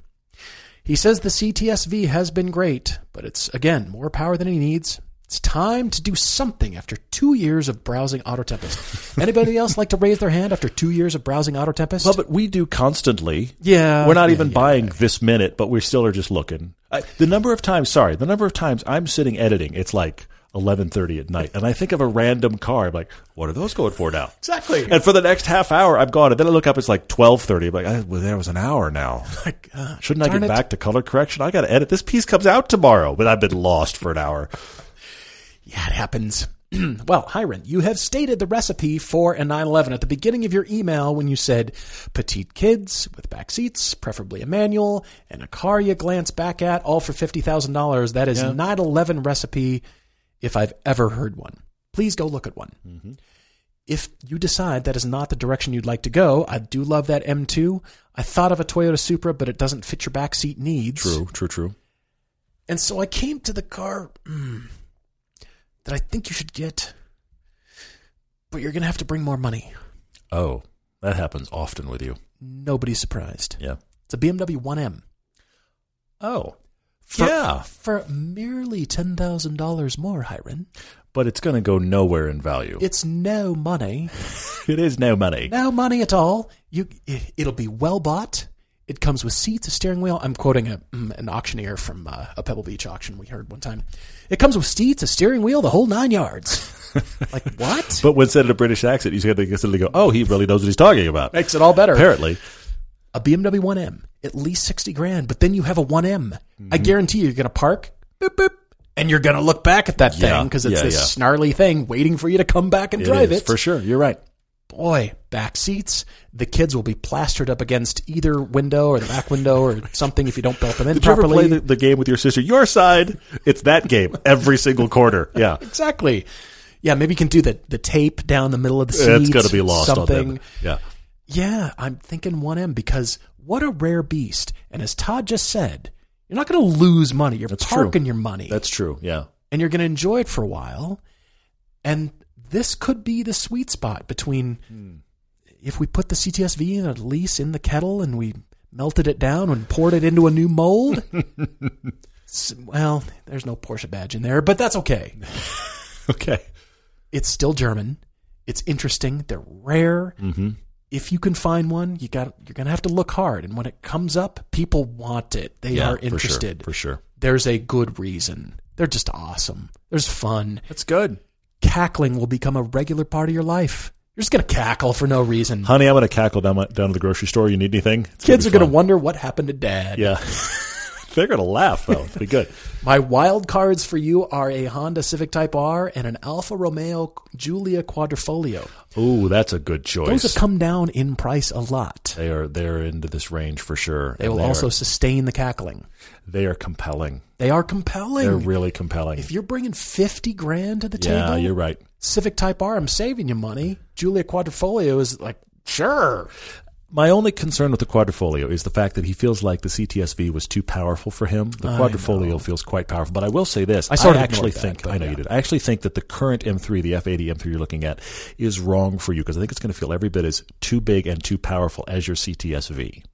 He says the CTSV has been great, but it's again more power than he needs. It's time to do something after two years of browsing AutoTempest. (laughs) Anybody else like to raise their hand after two years of browsing AutoTempest? Well, but we do constantly. yeah, We're not yeah, even yeah. buying this minute, but we still are just looking. I, the number of times, sorry, the number of times I'm sitting editing, it's like 11:30 at night, and I think of a random car. I'm like, what are those going for now? exactly. And for the next half hour, I'm gone. And then I look up, it's like 12:30. I'm like, I, well, there was an hour now. (laughs) My God. Shouldn't I get it. back to color correction? I got to edit. This piece comes out tomorrow, but I've been lost for an hour. Yeah, it happens. (clears throat) well, Hiren, you have stated the recipe for a 911 at the beginning of your email when you said petite kids with back seats, preferably a manual, and a car you glance back at, all for $50,000. That is Yeah. 911 recipe if I've ever heard one. Please go look at one. Mm-hmm. If you decide that is not the direction you'd like to go, I do love that M2. I thought of a Toyota Supra, but it doesn't fit your back seat needs. True, true, true. And so I came to the car mm, that I think you should get, but you're going to have to bring more money. Oh, that happens often with you. Nobody's surprised. Yeah. It's a BMW 1M. Oh, For, yeah. For merely $10,000 more, Hiren. But it's going to go nowhere in value. It's no money. (laughs) it is no money. No money at all. You, it, it'll be well bought. It comes with seats, a steering wheel. I'm quoting a, mm, an auctioneer from uh, a Pebble Beach auction we heard one time. It comes with seats, a steering wheel, the whole nine yards. (laughs) like what? But when said in a British accent, you got to go, "Oh, he really knows what he's talking about." Makes it all better. Apparently, a BMW 1M, at least 60 grand, but then you have a 1M. I mm-hmm. guarantee you, you're going to park, boop, boop, and you're going to look back at that Yeah, thing because it's yeah, this yeah. snarly thing waiting for you to come back and it drive is, it. for sure. You're right. Boy, back seats. The kids will be plastered up against either window or the back window or (laughs) something if you don't belt them in Did you ever properly. play the, the game with your sister? Your side. It's that game every single quarter. (laughs) Yeah, exactly. Yeah, maybe you can do the, the tape down the middle of the seat. it's going to be lost something. on them. Yeah, Yeah, I'm thinking 1M because what a rare beast. And as Todd just said, you're not going to lose money. You're That's true. parking your money. that's true. Yeah, and you're going to enjoy it for a while. And this could be the sweet spot between if we put the CTSV in Elise in the kettle and we melted it down and poured it into a new mold. (laughs) Well, there's no Porsche badge in there, but that's okay. (laughs) okay. It's still German. It's interesting. They're rare. Mm-hmm. If you can find one, you got you're going to have to look hard. And when it comes up, people want it. They Yeah, are interested. for sure. For sure. There's a good reason. They're just awesome. There's fun. That's good, Cackling will become a regular part of your life. You're just going to cackle for no reason. honey. I'm going to cackle down my, down to the grocery store. You need anything? It's Kids are be going to wonder what happened to dad. Yeah, (laughs) They're going to laugh, though. It'll be good. (laughs) My wild cards for you are a Honda Civic Type R and an Alfa Romeo Giulia Quadrifoglio. Ooh, that's a good choice. Those have come down in price a lot. they are they're into this range for sure. They will also sustain the cackling. they are compelling. They are compelling. They're really compelling. if you're bringing 50 grand to the yeah, table, you're right. Civic Type R, I'm saving you money. Giulia Quadrifoglio is like, sure. My only concern with the Quadrifoglio is the fact that he feels like the CTSV was too powerful for him. The Quadrifoglio feels quite powerful, but I will say this: I sort of actually ignored that, think—I know yeah. you did. I actually think that the current M3, the F80 M3 you're looking at, is wrong for you because I think it's going to feel every bit as too big and too powerful as your CTSV.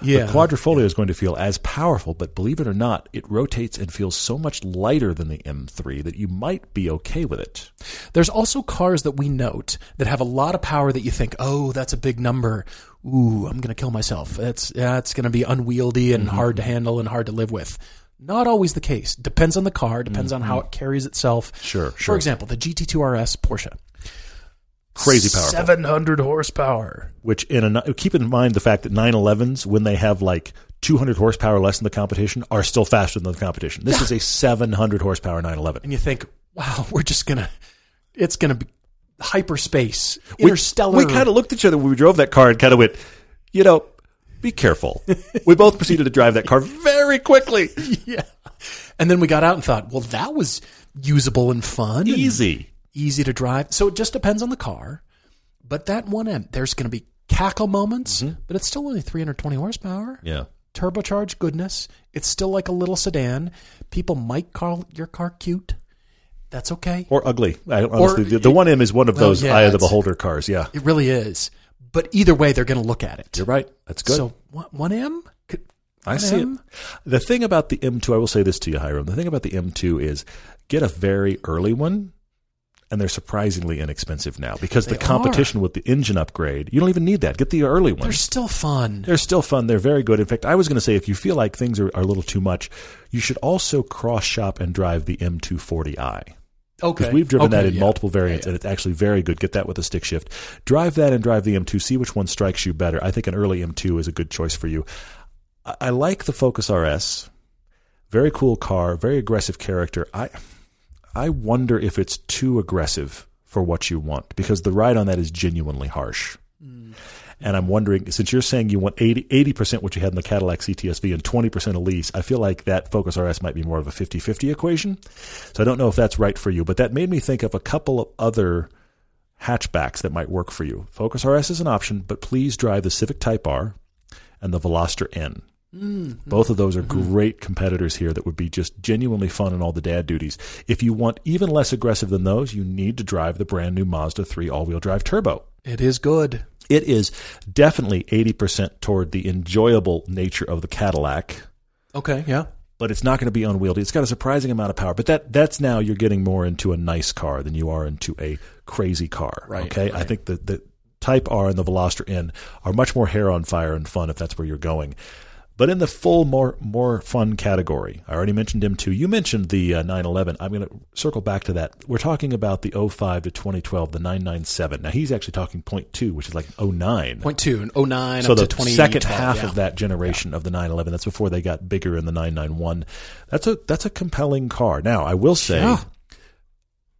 Yeah. The Quadrifoglio is going to feel as powerful, but believe it or not, it rotates and feels so much lighter than the M3 that you might be okay with it. There's also cars that we note that have a lot of power that you think, oh, that's a big number. Ooh, I'm going to kill myself. That's it's going to be unwieldy and mm-hmm. hard to handle and hard to live with. Not always the case. Depends on the car. Depends on how mm-hmm. it carries itself. Sure, sure. For example, the GT2 RS Porsche, Crazy powerful. 700 horsepower. which in a keep in mind the fact that 911s when they have like 200 horsepower less than the competition are still faster than the competition. This is a (laughs) 700 horsepower 911. And you think, wow, (laughs) we're just gonna, it's gonna be hyperspace, interstellar. we, we kind of looked at each other when we drove that car and kind of went, you know, be careful. (laughs) we both proceeded to drive that car very quickly. yeah. And then we got out and thought, well, that was usable and fun. and Easy. to drive. So it just depends on the car. But that 1M, there's going to be cackle moments, mm-hmm. but it's still only 320 horsepower. Yeah. Turbocharged goodness. It's still like a little sedan. People might call your car cute. That's okay. Or ugly. I, honestly, Or- the, the 1M is one of Well, those yeah, eye of the beholder cars. Yeah. It really is. But either way, they're going to look at it. You're right. That's good. So one- 1M? Could, I see it. The thing about the M2, I will say this to you, Hiram. The thing about the M2 is get a very early one, and they're surprisingly inexpensive now because the They competition with the engine upgrade, you don't even need that. Get the early one. They're still fun. They're still fun. They're very good. In fact, I was going to say if you feel like things are, are a little too much, you should also cross shop and drive the M240i. Okay. Because we've driven Okay, that in yeah. multiple variants, Yeah, and it's actually very good. Get that with a stick shift. Drive that and drive the M2. See which one strikes you better. I think an early M2 is a good choice for you. I, I like the Focus RS. Very cool car. Very aggressive character. I I wonder if it's too aggressive for what you want because the ride on that is genuinely harsh. Mm. And I'm wondering, since you're saying you want 80 percent what you had in the Cadillac CTSV and 20 percent Elise, I feel like that Focus RS might be more of a 50-50 equation. So I don't know if that's right for you, but that made me think of a couple of other hatchbacks that might work for you. Focus RS is an option, but please drive the Civic Type R and the Veloster N. Mm-hmm. Both of those are mm-hmm. great competitors here that would be just genuinely fun in all the dad duties. If you want even less aggressive than those, you need to drive the brand new Mazda 3 all wheel drive turbo. It is good. It is definitely 80% toward the enjoyable nature of the Cadillac, Okay. Yeah. but it's not going to be unwieldy. It's got a surprising amount of power, but that that's now you're getting more into a nice car than you are into a crazy car. Right, Okay. I think the, the Type R and the Veloster N are much more hair on fire and fun if that's where you're going. But in the full, more more fun category, I already mentioned M2. You mentioned the uh, 911. I'm going to circle back to that. We're talking about the 05 to 2012, the 997. Now he's actually talking point two, which is like 09. Point two and 09 So up the to 20. second half of that generation of the 911. That's before they got bigger in the 991. That's a that's a compelling car. Now I will say. Yeah.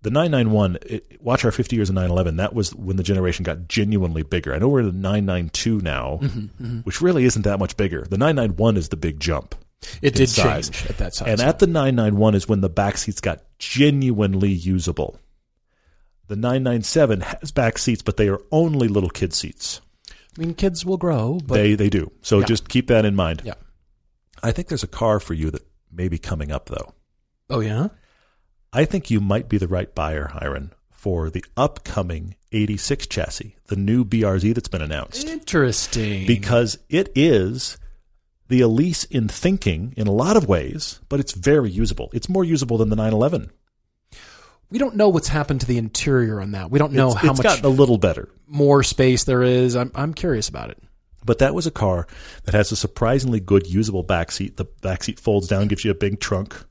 The 991, it, watch our 50 years of 911. That was when the generation got genuinely bigger. I know we're at the 992 now, Mm-hmm, which really isn't that much bigger. The 991 is the big jump. It did size. change at that size. And at the 991 is when the back seats got genuinely usable. The 997 has back seats, but they are only little kid seats. I mean, kids will grow, but they they do. So Yeah. just keep that in mind. yeah. I think there's a car for you that may be coming up though. Oh yeah. I think you might be the right buyer, Hiren, for the upcoming 86 chassis, the new BRZ that's been announced. Interesting. Because it is the Elise in thinking in a lot of ways, but it's very usable. It's more usable than the 911. we don't know what's happened to the interior on that. We don't know it's, how it's much gotten a little better. more space there is. I'm I'm curious about it. But that was a car that has a surprisingly good usable back seat. The back seat folds down, gives you a big trunk.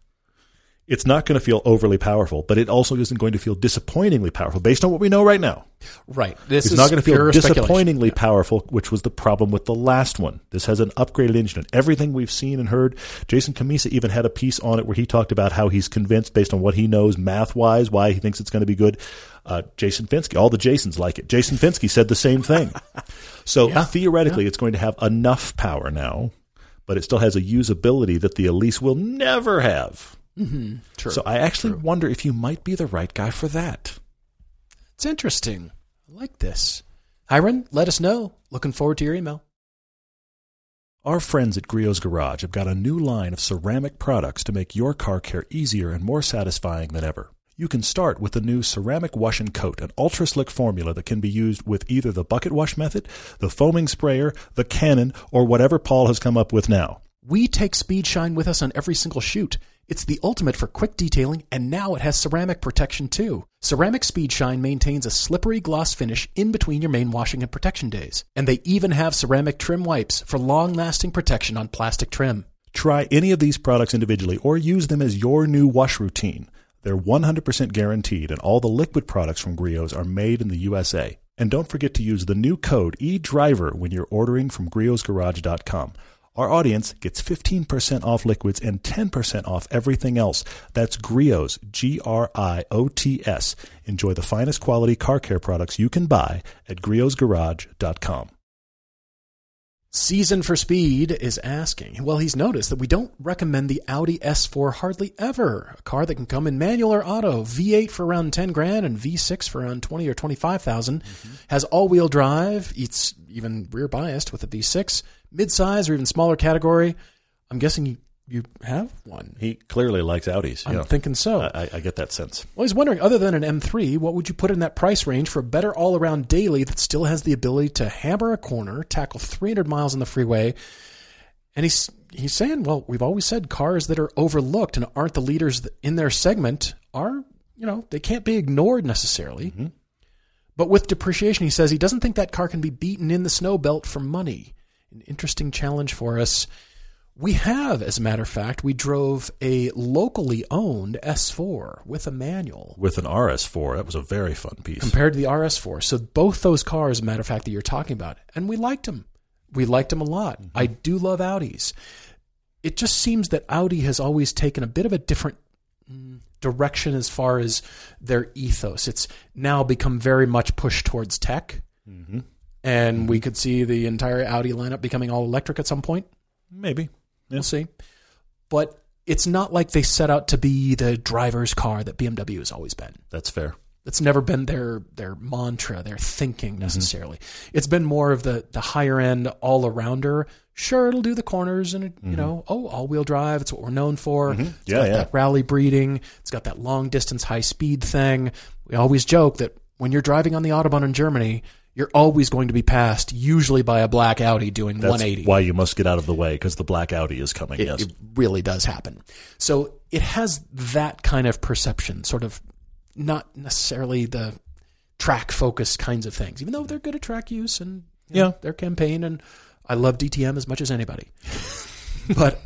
It's not going to feel overly powerful, but it also isn't going to feel disappointingly powerful based on what we know right now. Right. This It's is not going to feel disappointingly powerful, which was the problem with the last one. This has an upgraded engine. And everything we've seen and heard, Jason Cammisa even had a piece on it where he talked about how he's convinced, based on what he knows math wise, why he thinks it's going to be good. Uh, Jason Fenske, all the Jasons like it. Jason Fenske said the same thing. So (laughs) Yeah. theoretically, it's going to have enough power now, but it still has a usability that the Elise will never have. Mm-hmm. True. So I actually wonder if you might be the right guy for that. it's interesting. I like this. Hiren, let us know. Looking forward to your email. Our friends at Griot's Garage have got a new line of ceramic products to make your car care easier and more satisfying than ever. You can start with the new Ceramic Wash and Coat, an ultra slick formula that can be used with either the bucket wash method, the foaming sprayer, the cannon, or whatever Paul has come up with now. We take Speed Shine with us on every single shoot. It's the ultimate for quick detailing, and now it has ceramic protection too. Ceramic Speed Shine maintains a slippery gloss finish in between your main washing and protection days. And they even have ceramic trim wipes for long lasting protection on plastic trim. Try any of these products individually or use them as your new wash routine. They're 100% guaranteed, and all the liquid products from Griot's are made in the USA. And don't forget to use the new code eDriver when you're ordering from griotsgarage.com. Our audience gets 15% off liquids and 10% off everything else. That's Griot's, G R I O T S. Enjoy the finest quality car care products you can buy at griotsgarage.com. Season for Speed is asking. Well, he's noticed that we don't recommend the Audi S4 hardly ever. A car that can come in manual or auto, V8 for around 10 grand and V6 for around 20 or 25,000. Mm-hmm. Has all-wheel drive, it's even rear biased with a V6, midsize or even smaller category. I'm guessing you, you have one. He clearly likes Audis. I'm yeah. thinking so. I, I get that sense. Well, he's wondering, other than an M3, what would you put in that price range for a better all around daily that still has the ability to hammer a corner, tackle 300 miles on the freeway? And he's he's saying, well, we've always said cars that are overlooked and aren't the leaders in their segment are, you know, they can't be ignored necessarily. Mm-hmm. But with depreciation, he says he doesn't think that car can be beaten in the snow belt for money. An interesting challenge for us. We have, as a matter of fact, we drove a locally owned S4 with a manual With an RS4, that was a very fun piece. compared to the RS4. So both those cars, as a matter of fact, that you're talking about, and we liked them. We liked them a lot. I do love Audis. It just seems that Audi has always taken a bit of a different mm, direction as far as their ethos. It's now become very much pushed towards tech, and we mm-hmm. could see the entire Audi lineup becoming all electric at some point. Maybe. Yeah. We'll see. But it's not like they set out to be the driver's car that BMW has always been. That's fair. It's never been their their mantra, their thinking mm-hmm. necessarily. It's been more of the the higher end all arounder. Sure, it'll do the corners and it, you mm-hmm. know, oh, all wheel drive. It's what we're known for. It's Yeah, got yeah. that rally breeding. It's got that long distance high speed thing. We always joke that when you're driving on the autobahn in Germany, you're always going to be passed, usually by a black Audi doing That's 180. why you must get out of the way because the black Audi is coming. It, yes. it really does happen. So it has that kind of perception, sort of not necessarily the track focused kinds of things, even though they're good at track use and you know, Yeah. their campaign. And I love DTM as much as anybody. (laughs) but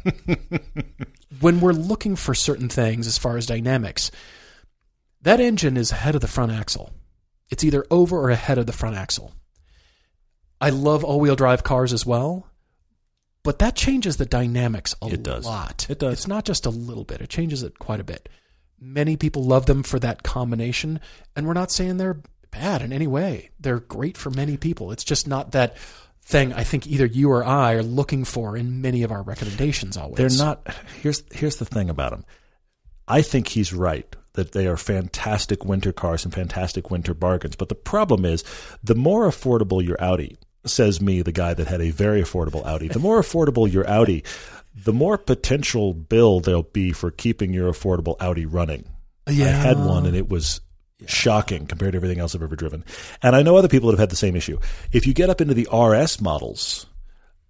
when we're looking for certain things as far as dynamics, that engine is ahead of the front axle. It's either over or ahead of the front axle. I love all wheel drive cars as well, but that changes the dynamics a It does. lot. It does. It's not just a little bit, it changes it quite a bit. Many people love them for that combination, and we're not saying they're bad in any way. They're great for many people. It's just not that thing I think either you or I are looking for in many of our recommendations always. They're not. Here's here's the thing about them. I think he's right that they are fantastic winter cars and fantastic winter bargains. But the problem is, the more affordable your Audi, says me, the guy that had a very affordable Audi, the more affordable your Audi, the more potential bill there'll be for keeping your affordable Audi running. Yeah. I had one and it was shocking compared to everything else I've ever driven. And I know other people that have had the same issue. If you get up into the RS models,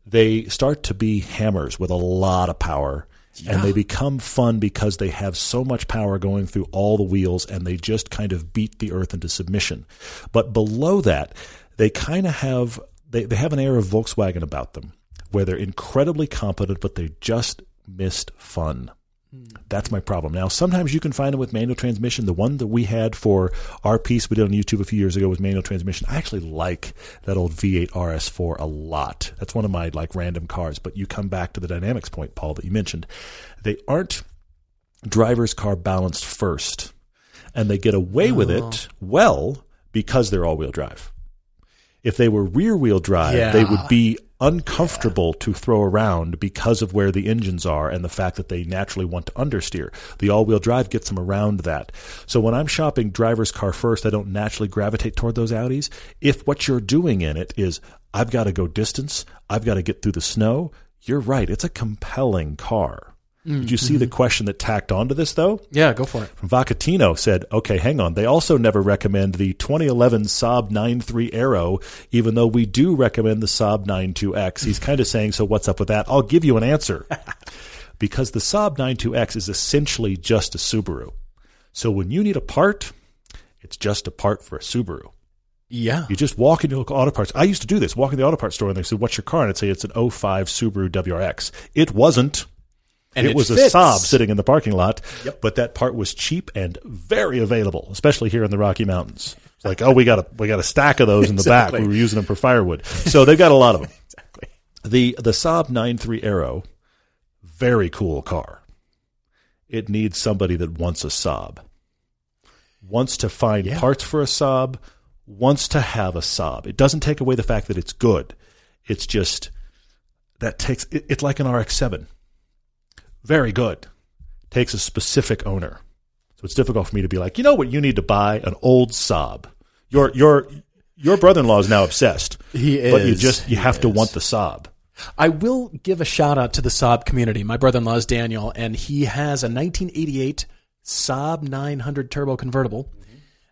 they start to be hammers with a lot of power. And they become fun because they have so much power going through all the wheels and they just kind of beat the earth into submission. But below that, they kind of have they, they have an air of Volkswagen about them where they're incredibly competent, but they just missed fun. That's my problem. Now, sometimes you can find them with manual transmission. The one that we had for our piece we did on YouTube a few years ago was manual transmission. I actually like that old V8 RS4 a lot. That's one of my like random cars. But you come back to the dynamics point, Paul, that you mentioned. They aren't driver's car balanced first, and they get away with it oh. well because they're all wheel drive. If they were rear wheel drive, Yeah. they would be uncomfortable to throw around because of where the engines are and the fact that they naturally want to understeer. The all wheel drive gets them around that. So when I'm shopping driver's car first, I don't naturally gravitate toward those Audis. If what you're doing in it is, I've got to go distance, I've got to get through the snow, you're right. It's a compelling car. Did you see the question that tacked onto this though? Yeah, go for it. Vacatino said, okay, hang on. They also never recommend the 2011 Saab 93 Aero, even though we do recommend the Saab 92X. He's kind of saying, so what's up with that? I'll give you an answer. (laughs) because the Saab 92X is essentially just a Subaru. So when you need a part, it's just a part for a Subaru. Yeah. You just walk into local auto parts. I used to do this, walk in the auto parts store and they said, what's your car? And I'd say it's an 05 Subaru WRX. It wasn't And it, was fits. a Saab sitting in the parking lot, but that part was cheap and very available, especially here in the Rocky Mountains. It's like, oh, we got a we got a stack of those in the back. We were using them for firewood, so they've got a lot of them. (laughs) Exactly. The the Saab 93 Aero, very cool car. It needs somebody that wants a Saab, wants to find Yeah. parts for a Saab, wants to have a Saab. It doesn't take away the fact that it's good. It's just that takes it, it's like an RX-7 very good. Takes a specific owner. So it's difficult for me to be like, you know what, you need to buy an old Saab. Your your your brother in law is now obsessed. He is, But you just you have to want the Saab. I will give a shout out to the Saab community. My brother in law is Daniel, and he has a 1988 Saab 900 turbo convertible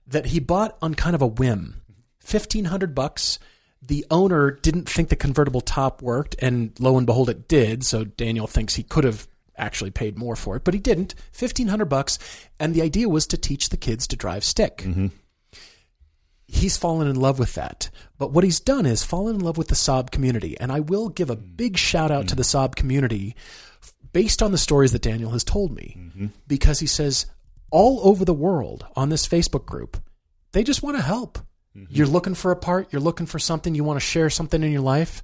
that he bought on kind of a whim. 1500 bucks. The owner didn't think the convertible top worked, and lo and behold, it did. So Daniel thinks he could have actually paid more for it, but he didn't. 1500 bucks. And the idea was to teach the kids to drive stick mm-hmm. he's fallen in love with that. But what he's done is fallen in love with the Saab community. And I will give a big shout out to the Saab community based on the stories that Daniel has told me. Mm-hmm. Because he says all over the world on this Facebook group, they just want to help. Mm-hmm. You're looking for a part, you're looking for something, you want to share something in your life.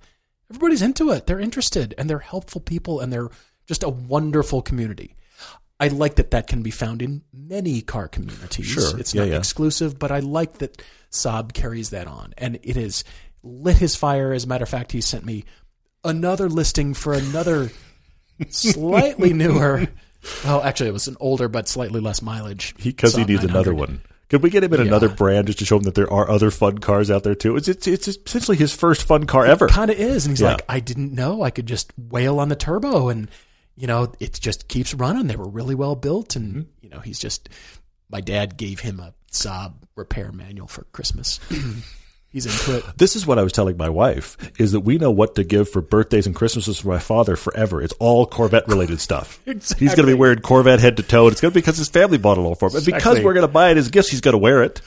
Everybody's into it. They're interested and they're helpful people and they're just a wonderful community. I like that that can be found in many car communities. Sure. It's Yeah, not yeah. exclusive, but I like that Saab carries that on. And it has lit his fire. As a matter of fact, he sent me another listing for another (laughs) slightly newer. Well, actually, it was an older but slightly less mileage. Because he Saab needs another one. Could we get him in Yeah. another brand just to show him that there are other fun cars out there too? It's it's, it's essentially his first fun car ever. Kind of is. And he's Yeah. like, I didn't know I could just wail on the turbo and, you know, it just keeps running. They were really well built. And, Mm-hmm. you know, he's just, my dad gave him a Saab repair manual for Christmas. (clears throat) he's into it. This is what I was telling my wife is that we know what to give for birthdays and Christmases for my father forever. It's all Corvette related stuff. (laughs) exactly. He's going to be wearing Corvette head to toe. And it's going to be because his family bought it all for him. And because we're going to buy it as gifts, he's going to wear it.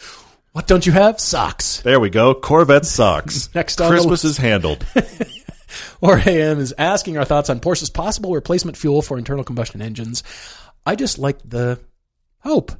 What don't you have? Socks. There we go. Corvette socks. (laughs) Next on Christmas is handled. (laughs) (laughs) Or AM is asking our thoughts on Porsche's possible replacement fuel for internal combustion engines. I just like the hope.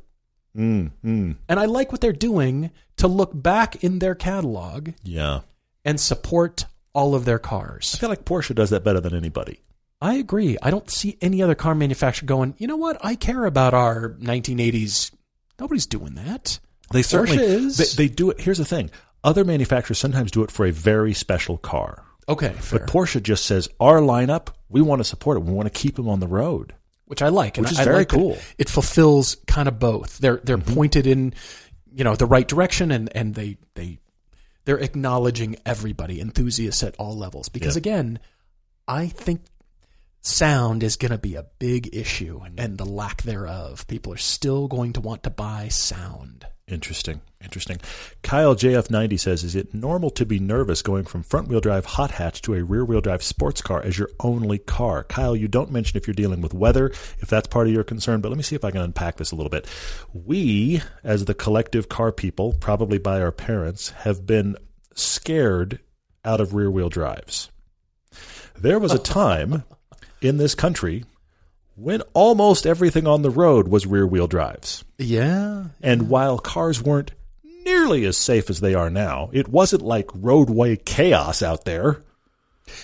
mm, mm. And I like what they're doing to look back in their catalog Yeah. and support all of their cars. I cars. feel like Porsche does that better than anybody. I agree. I don't see any other car manufacturer going, you know what? I care about our 1980s. Nobody's doing that. They certainly Porsche is. They, they do it. Here's the thing: other manufacturers sometimes do it for a very special car, Okay, fair. but Porsche just says our lineup. We want to support it. We want to keep them on the road. which I like, and Which is I very like cool. It fulfills kind of both. They're they're Mm-hmm. pointed in, you know, the right direction, and and they they they're acknowledging everybody, enthusiasts at all levels. Because Yeah. again, I think sound is going to be a big issue, Mm-hmm. and the lack thereof. People are still going to want to buy sound. Interesting. Interesting. Kyle JF90 says, Is it normal to be nervous going from front wheel drive hot hatch to a rear wheel drive sports car as your only car? Kyle, you don't mention if you're dealing with weather, if that's part of your concern, but let me see if I can unpack this a little bit. We, as the collective car people, probably by our parents, have been scared out of rear wheel drives. There was a time in this country when almost everything on the road was rear wheel drives. Yeah. And while cars weren't nearly as safe as they are now, it wasn't like roadway chaos out there.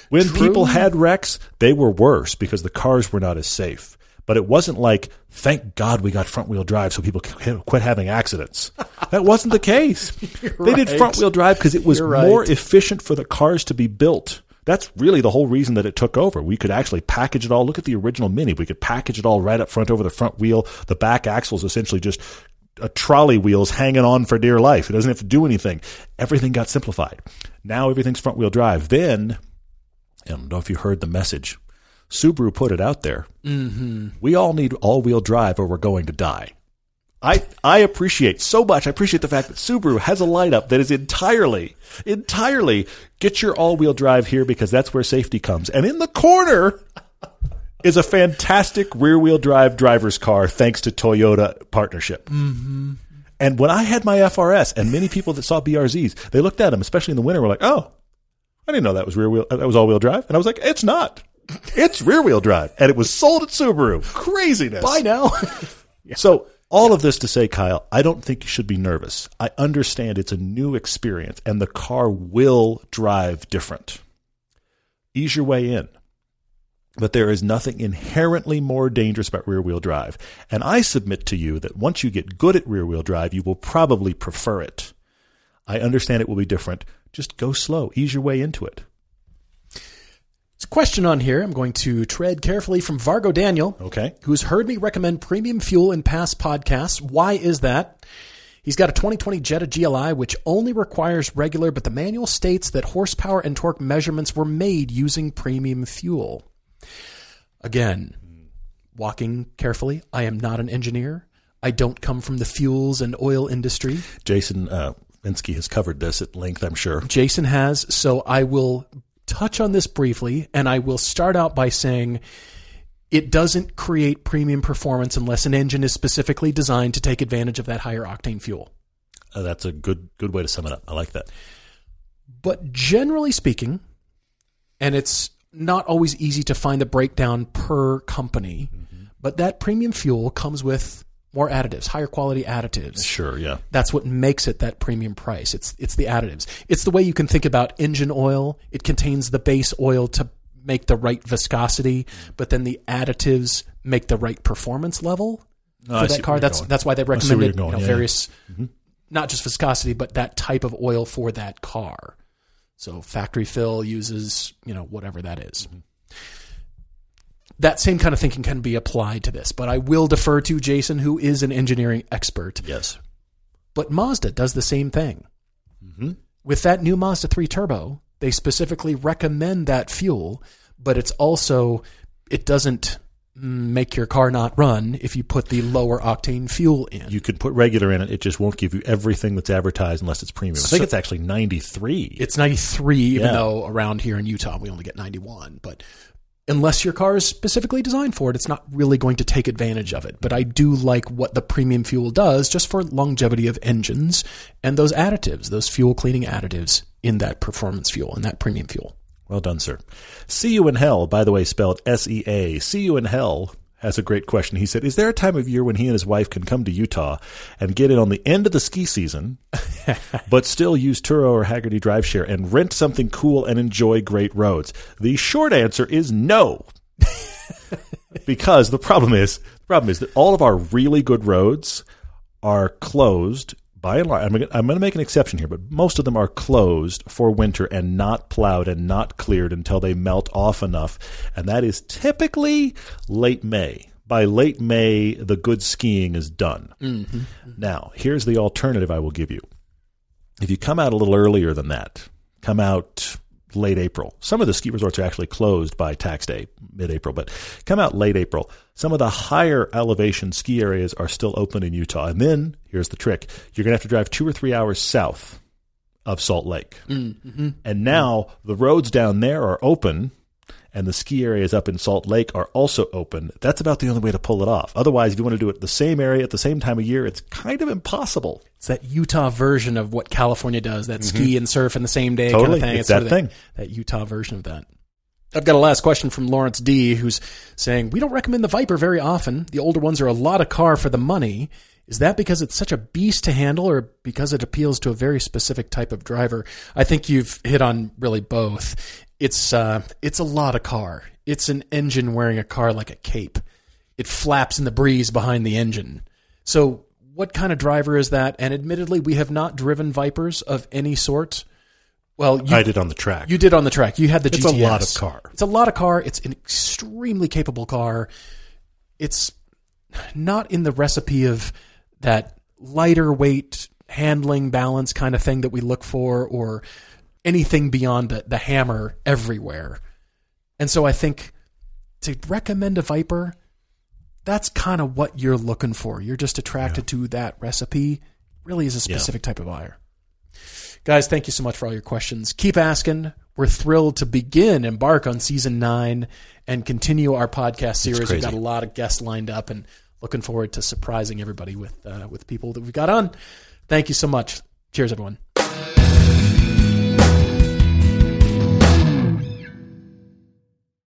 When True. people had wrecks, they were worse because the cars were not as safe. But it wasn't like, thank God we got front wheel drive so people quit having accidents. (laughs) That wasn't the case. they did front wheel drive because it was right. more efficient for the cars to be built. That's really the whole reason that it took over. We could actually package it all. Look at the original Mini. We could package it all right up front over the front wheel. The back axle is essentially just a trolley wheels hanging on for dear life. It doesn't have to do anything. Everything got simplified. Now everything's front wheel drive. Then, I don't know if you heard the message. Subaru put it out there. Mm-hmm. We all need all wheel drive or we're going to die. I, I appreciate so much. I appreciate the fact that Subaru has a lineup that is entirely, entirely get your all wheel drive here because that's where safety comes. And in the corner is a fantastic rear wheel drive driver's car thanks to Toyota partnership. Mm-hmm. And when I had my FRS and many people that saw BRZs, they looked at them, especially in the winter, were like, oh, I didn't know that was rear wheel, that was all wheel drive. And I was like, it's not. It's rear wheel drive. And it was sold at Subaru. Craziness. Bye now. (laughs) So, all of this to say, Kyle, I don't think you should be nervous. I understand it's a new experience and the car will drive different. Ease your way in. But there is nothing inherently more dangerous about rear wheel drive. And I submit to you that once you get good at rear wheel drive, you will probably prefer it. I understand it will be different. Just go slow, ease your way into it. There's a question on here. I'm going to tread carefully from Vargo Daniel, Okay? who's heard me recommend premium fuel in past podcasts. Why is that? He's got a 2020 Jetta GLI, which only requires regular, but the manual states that horsepower and torque measurements were made using premium fuel. Again, walking carefully. I am not an engineer. I don't come from the fuels and oil industry. Jason uh, Fenske has covered this at length, I'm sure. Jason has. So I will touch on this briefly, and I will start out by saying it doesn't create premium performance unless an engine is specifically designed to take advantage of that higher octane fuel. Uh, that's a good good way to sum it up. I like that. But generally speaking, and it's not always easy to find the breakdown per company, but that premium fuel comes with more additives, higher quality additives. Sure, yeah. That's what makes it that premium price. It's it's the additives. It's the way you can think about engine oil. It contains the base oil to make the right viscosity, but then the additives make the right performance level Oh, for see that car. That's going. that's why they recommended you know, Yeah, various not just viscosity, but that type of oil for that car. So factory fill uses, you know, whatever that is. That same kind of thinking can be applied to this, but I will defer to Jason, who is an engineering expert. Yes. But Mazda does the same thing. With that new Mazda 3 Turbo, they specifically recommend that fuel, but it's also, it doesn't mm, make your car not run if you put the lower octane fuel in. You could put regular in it. It just won't give you everything that's advertised unless it's premium. I think it's actually 93. It's 93, even Yeah. though around here in Utah we only get 91. But unless your car is specifically designed for it, it's not really going to take advantage of it. But I do like what the premium fuel does just for longevity of engines and those additives, those fuel cleaning additives in that performance fuel, in that premium fuel. well done, sir. See You in Hell, by the way, spelled S E A. See You in Hell has a great question. He said, Is there a time of year when he and his wife can come to Utah and get in on the end of the ski season, (laughs) but still use Turo or Hagerty Drive Share and rent something cool and enjoy great roads? The short answer is no. (laughs) because the problem is the problem is that all of our really good roads are closed by and large. I'm I'm going to make an exception here, but most of them are closed for winter and not plowed and not cleared until they melt off enough, and that is typically late May. By late May, the good skiing is done. Mm-hmm. Now, here's the alternative I will give you. If you come out a little earlier than that, come out late April. Some of the ski resorts are actually closed by tax day, mid April, but come out late April. Some of the higher elevation ski areas are still open in Utah. And then here's the trick you're going to have to drive two or three hours south of Salt Lake. And now the roads down there are open. And the ski areas up in Salt Lake are also open. That's about the only way to pull it off. Otherwise, if you want to do it the same area at the same time of year, it's kind of impossible. It's that Utah version of what California does, that ski and surf in the same day kind Mm-hmm. Of thing. It's sort that of thing. That Utah version of that. I've got a last question from Lawrence D, who's saying, We don't recommend the Viper very often. The older ones are a lot of car for the money. Is that because it's such a beast to handle or because it appeals to a very specific type of driver? I think you've hit on really both. It's uh, it's a lot of car. It's an engine wearing a car like a cape. It flaps in the breeze behind the engine. So what kind of driver is that? And admittedly, we have not driven Vipers of any sort. Well, you, I did on the track. you did on the track. You had the It's GTS. a lot of car. It's a lot of car. It's an extremely capable car. It's not in the recipe of that lighter weight handling balance kind of thing that we look for or anything beyond the, the hammer everywhere. And so I think to recommend a Viper, that's kind of what you're looking for. You're just attracted to that recipe. Really is a specific type of buyer. Guys, thank you so much for all your questions. Keep asking. We're thrilled to begin embark on season nine and continue our podcast series. We've got a lot of guests lined up and looking forward to surprising everybody with uh, with people that we've got on. Thank you so much. Cheers, everyone.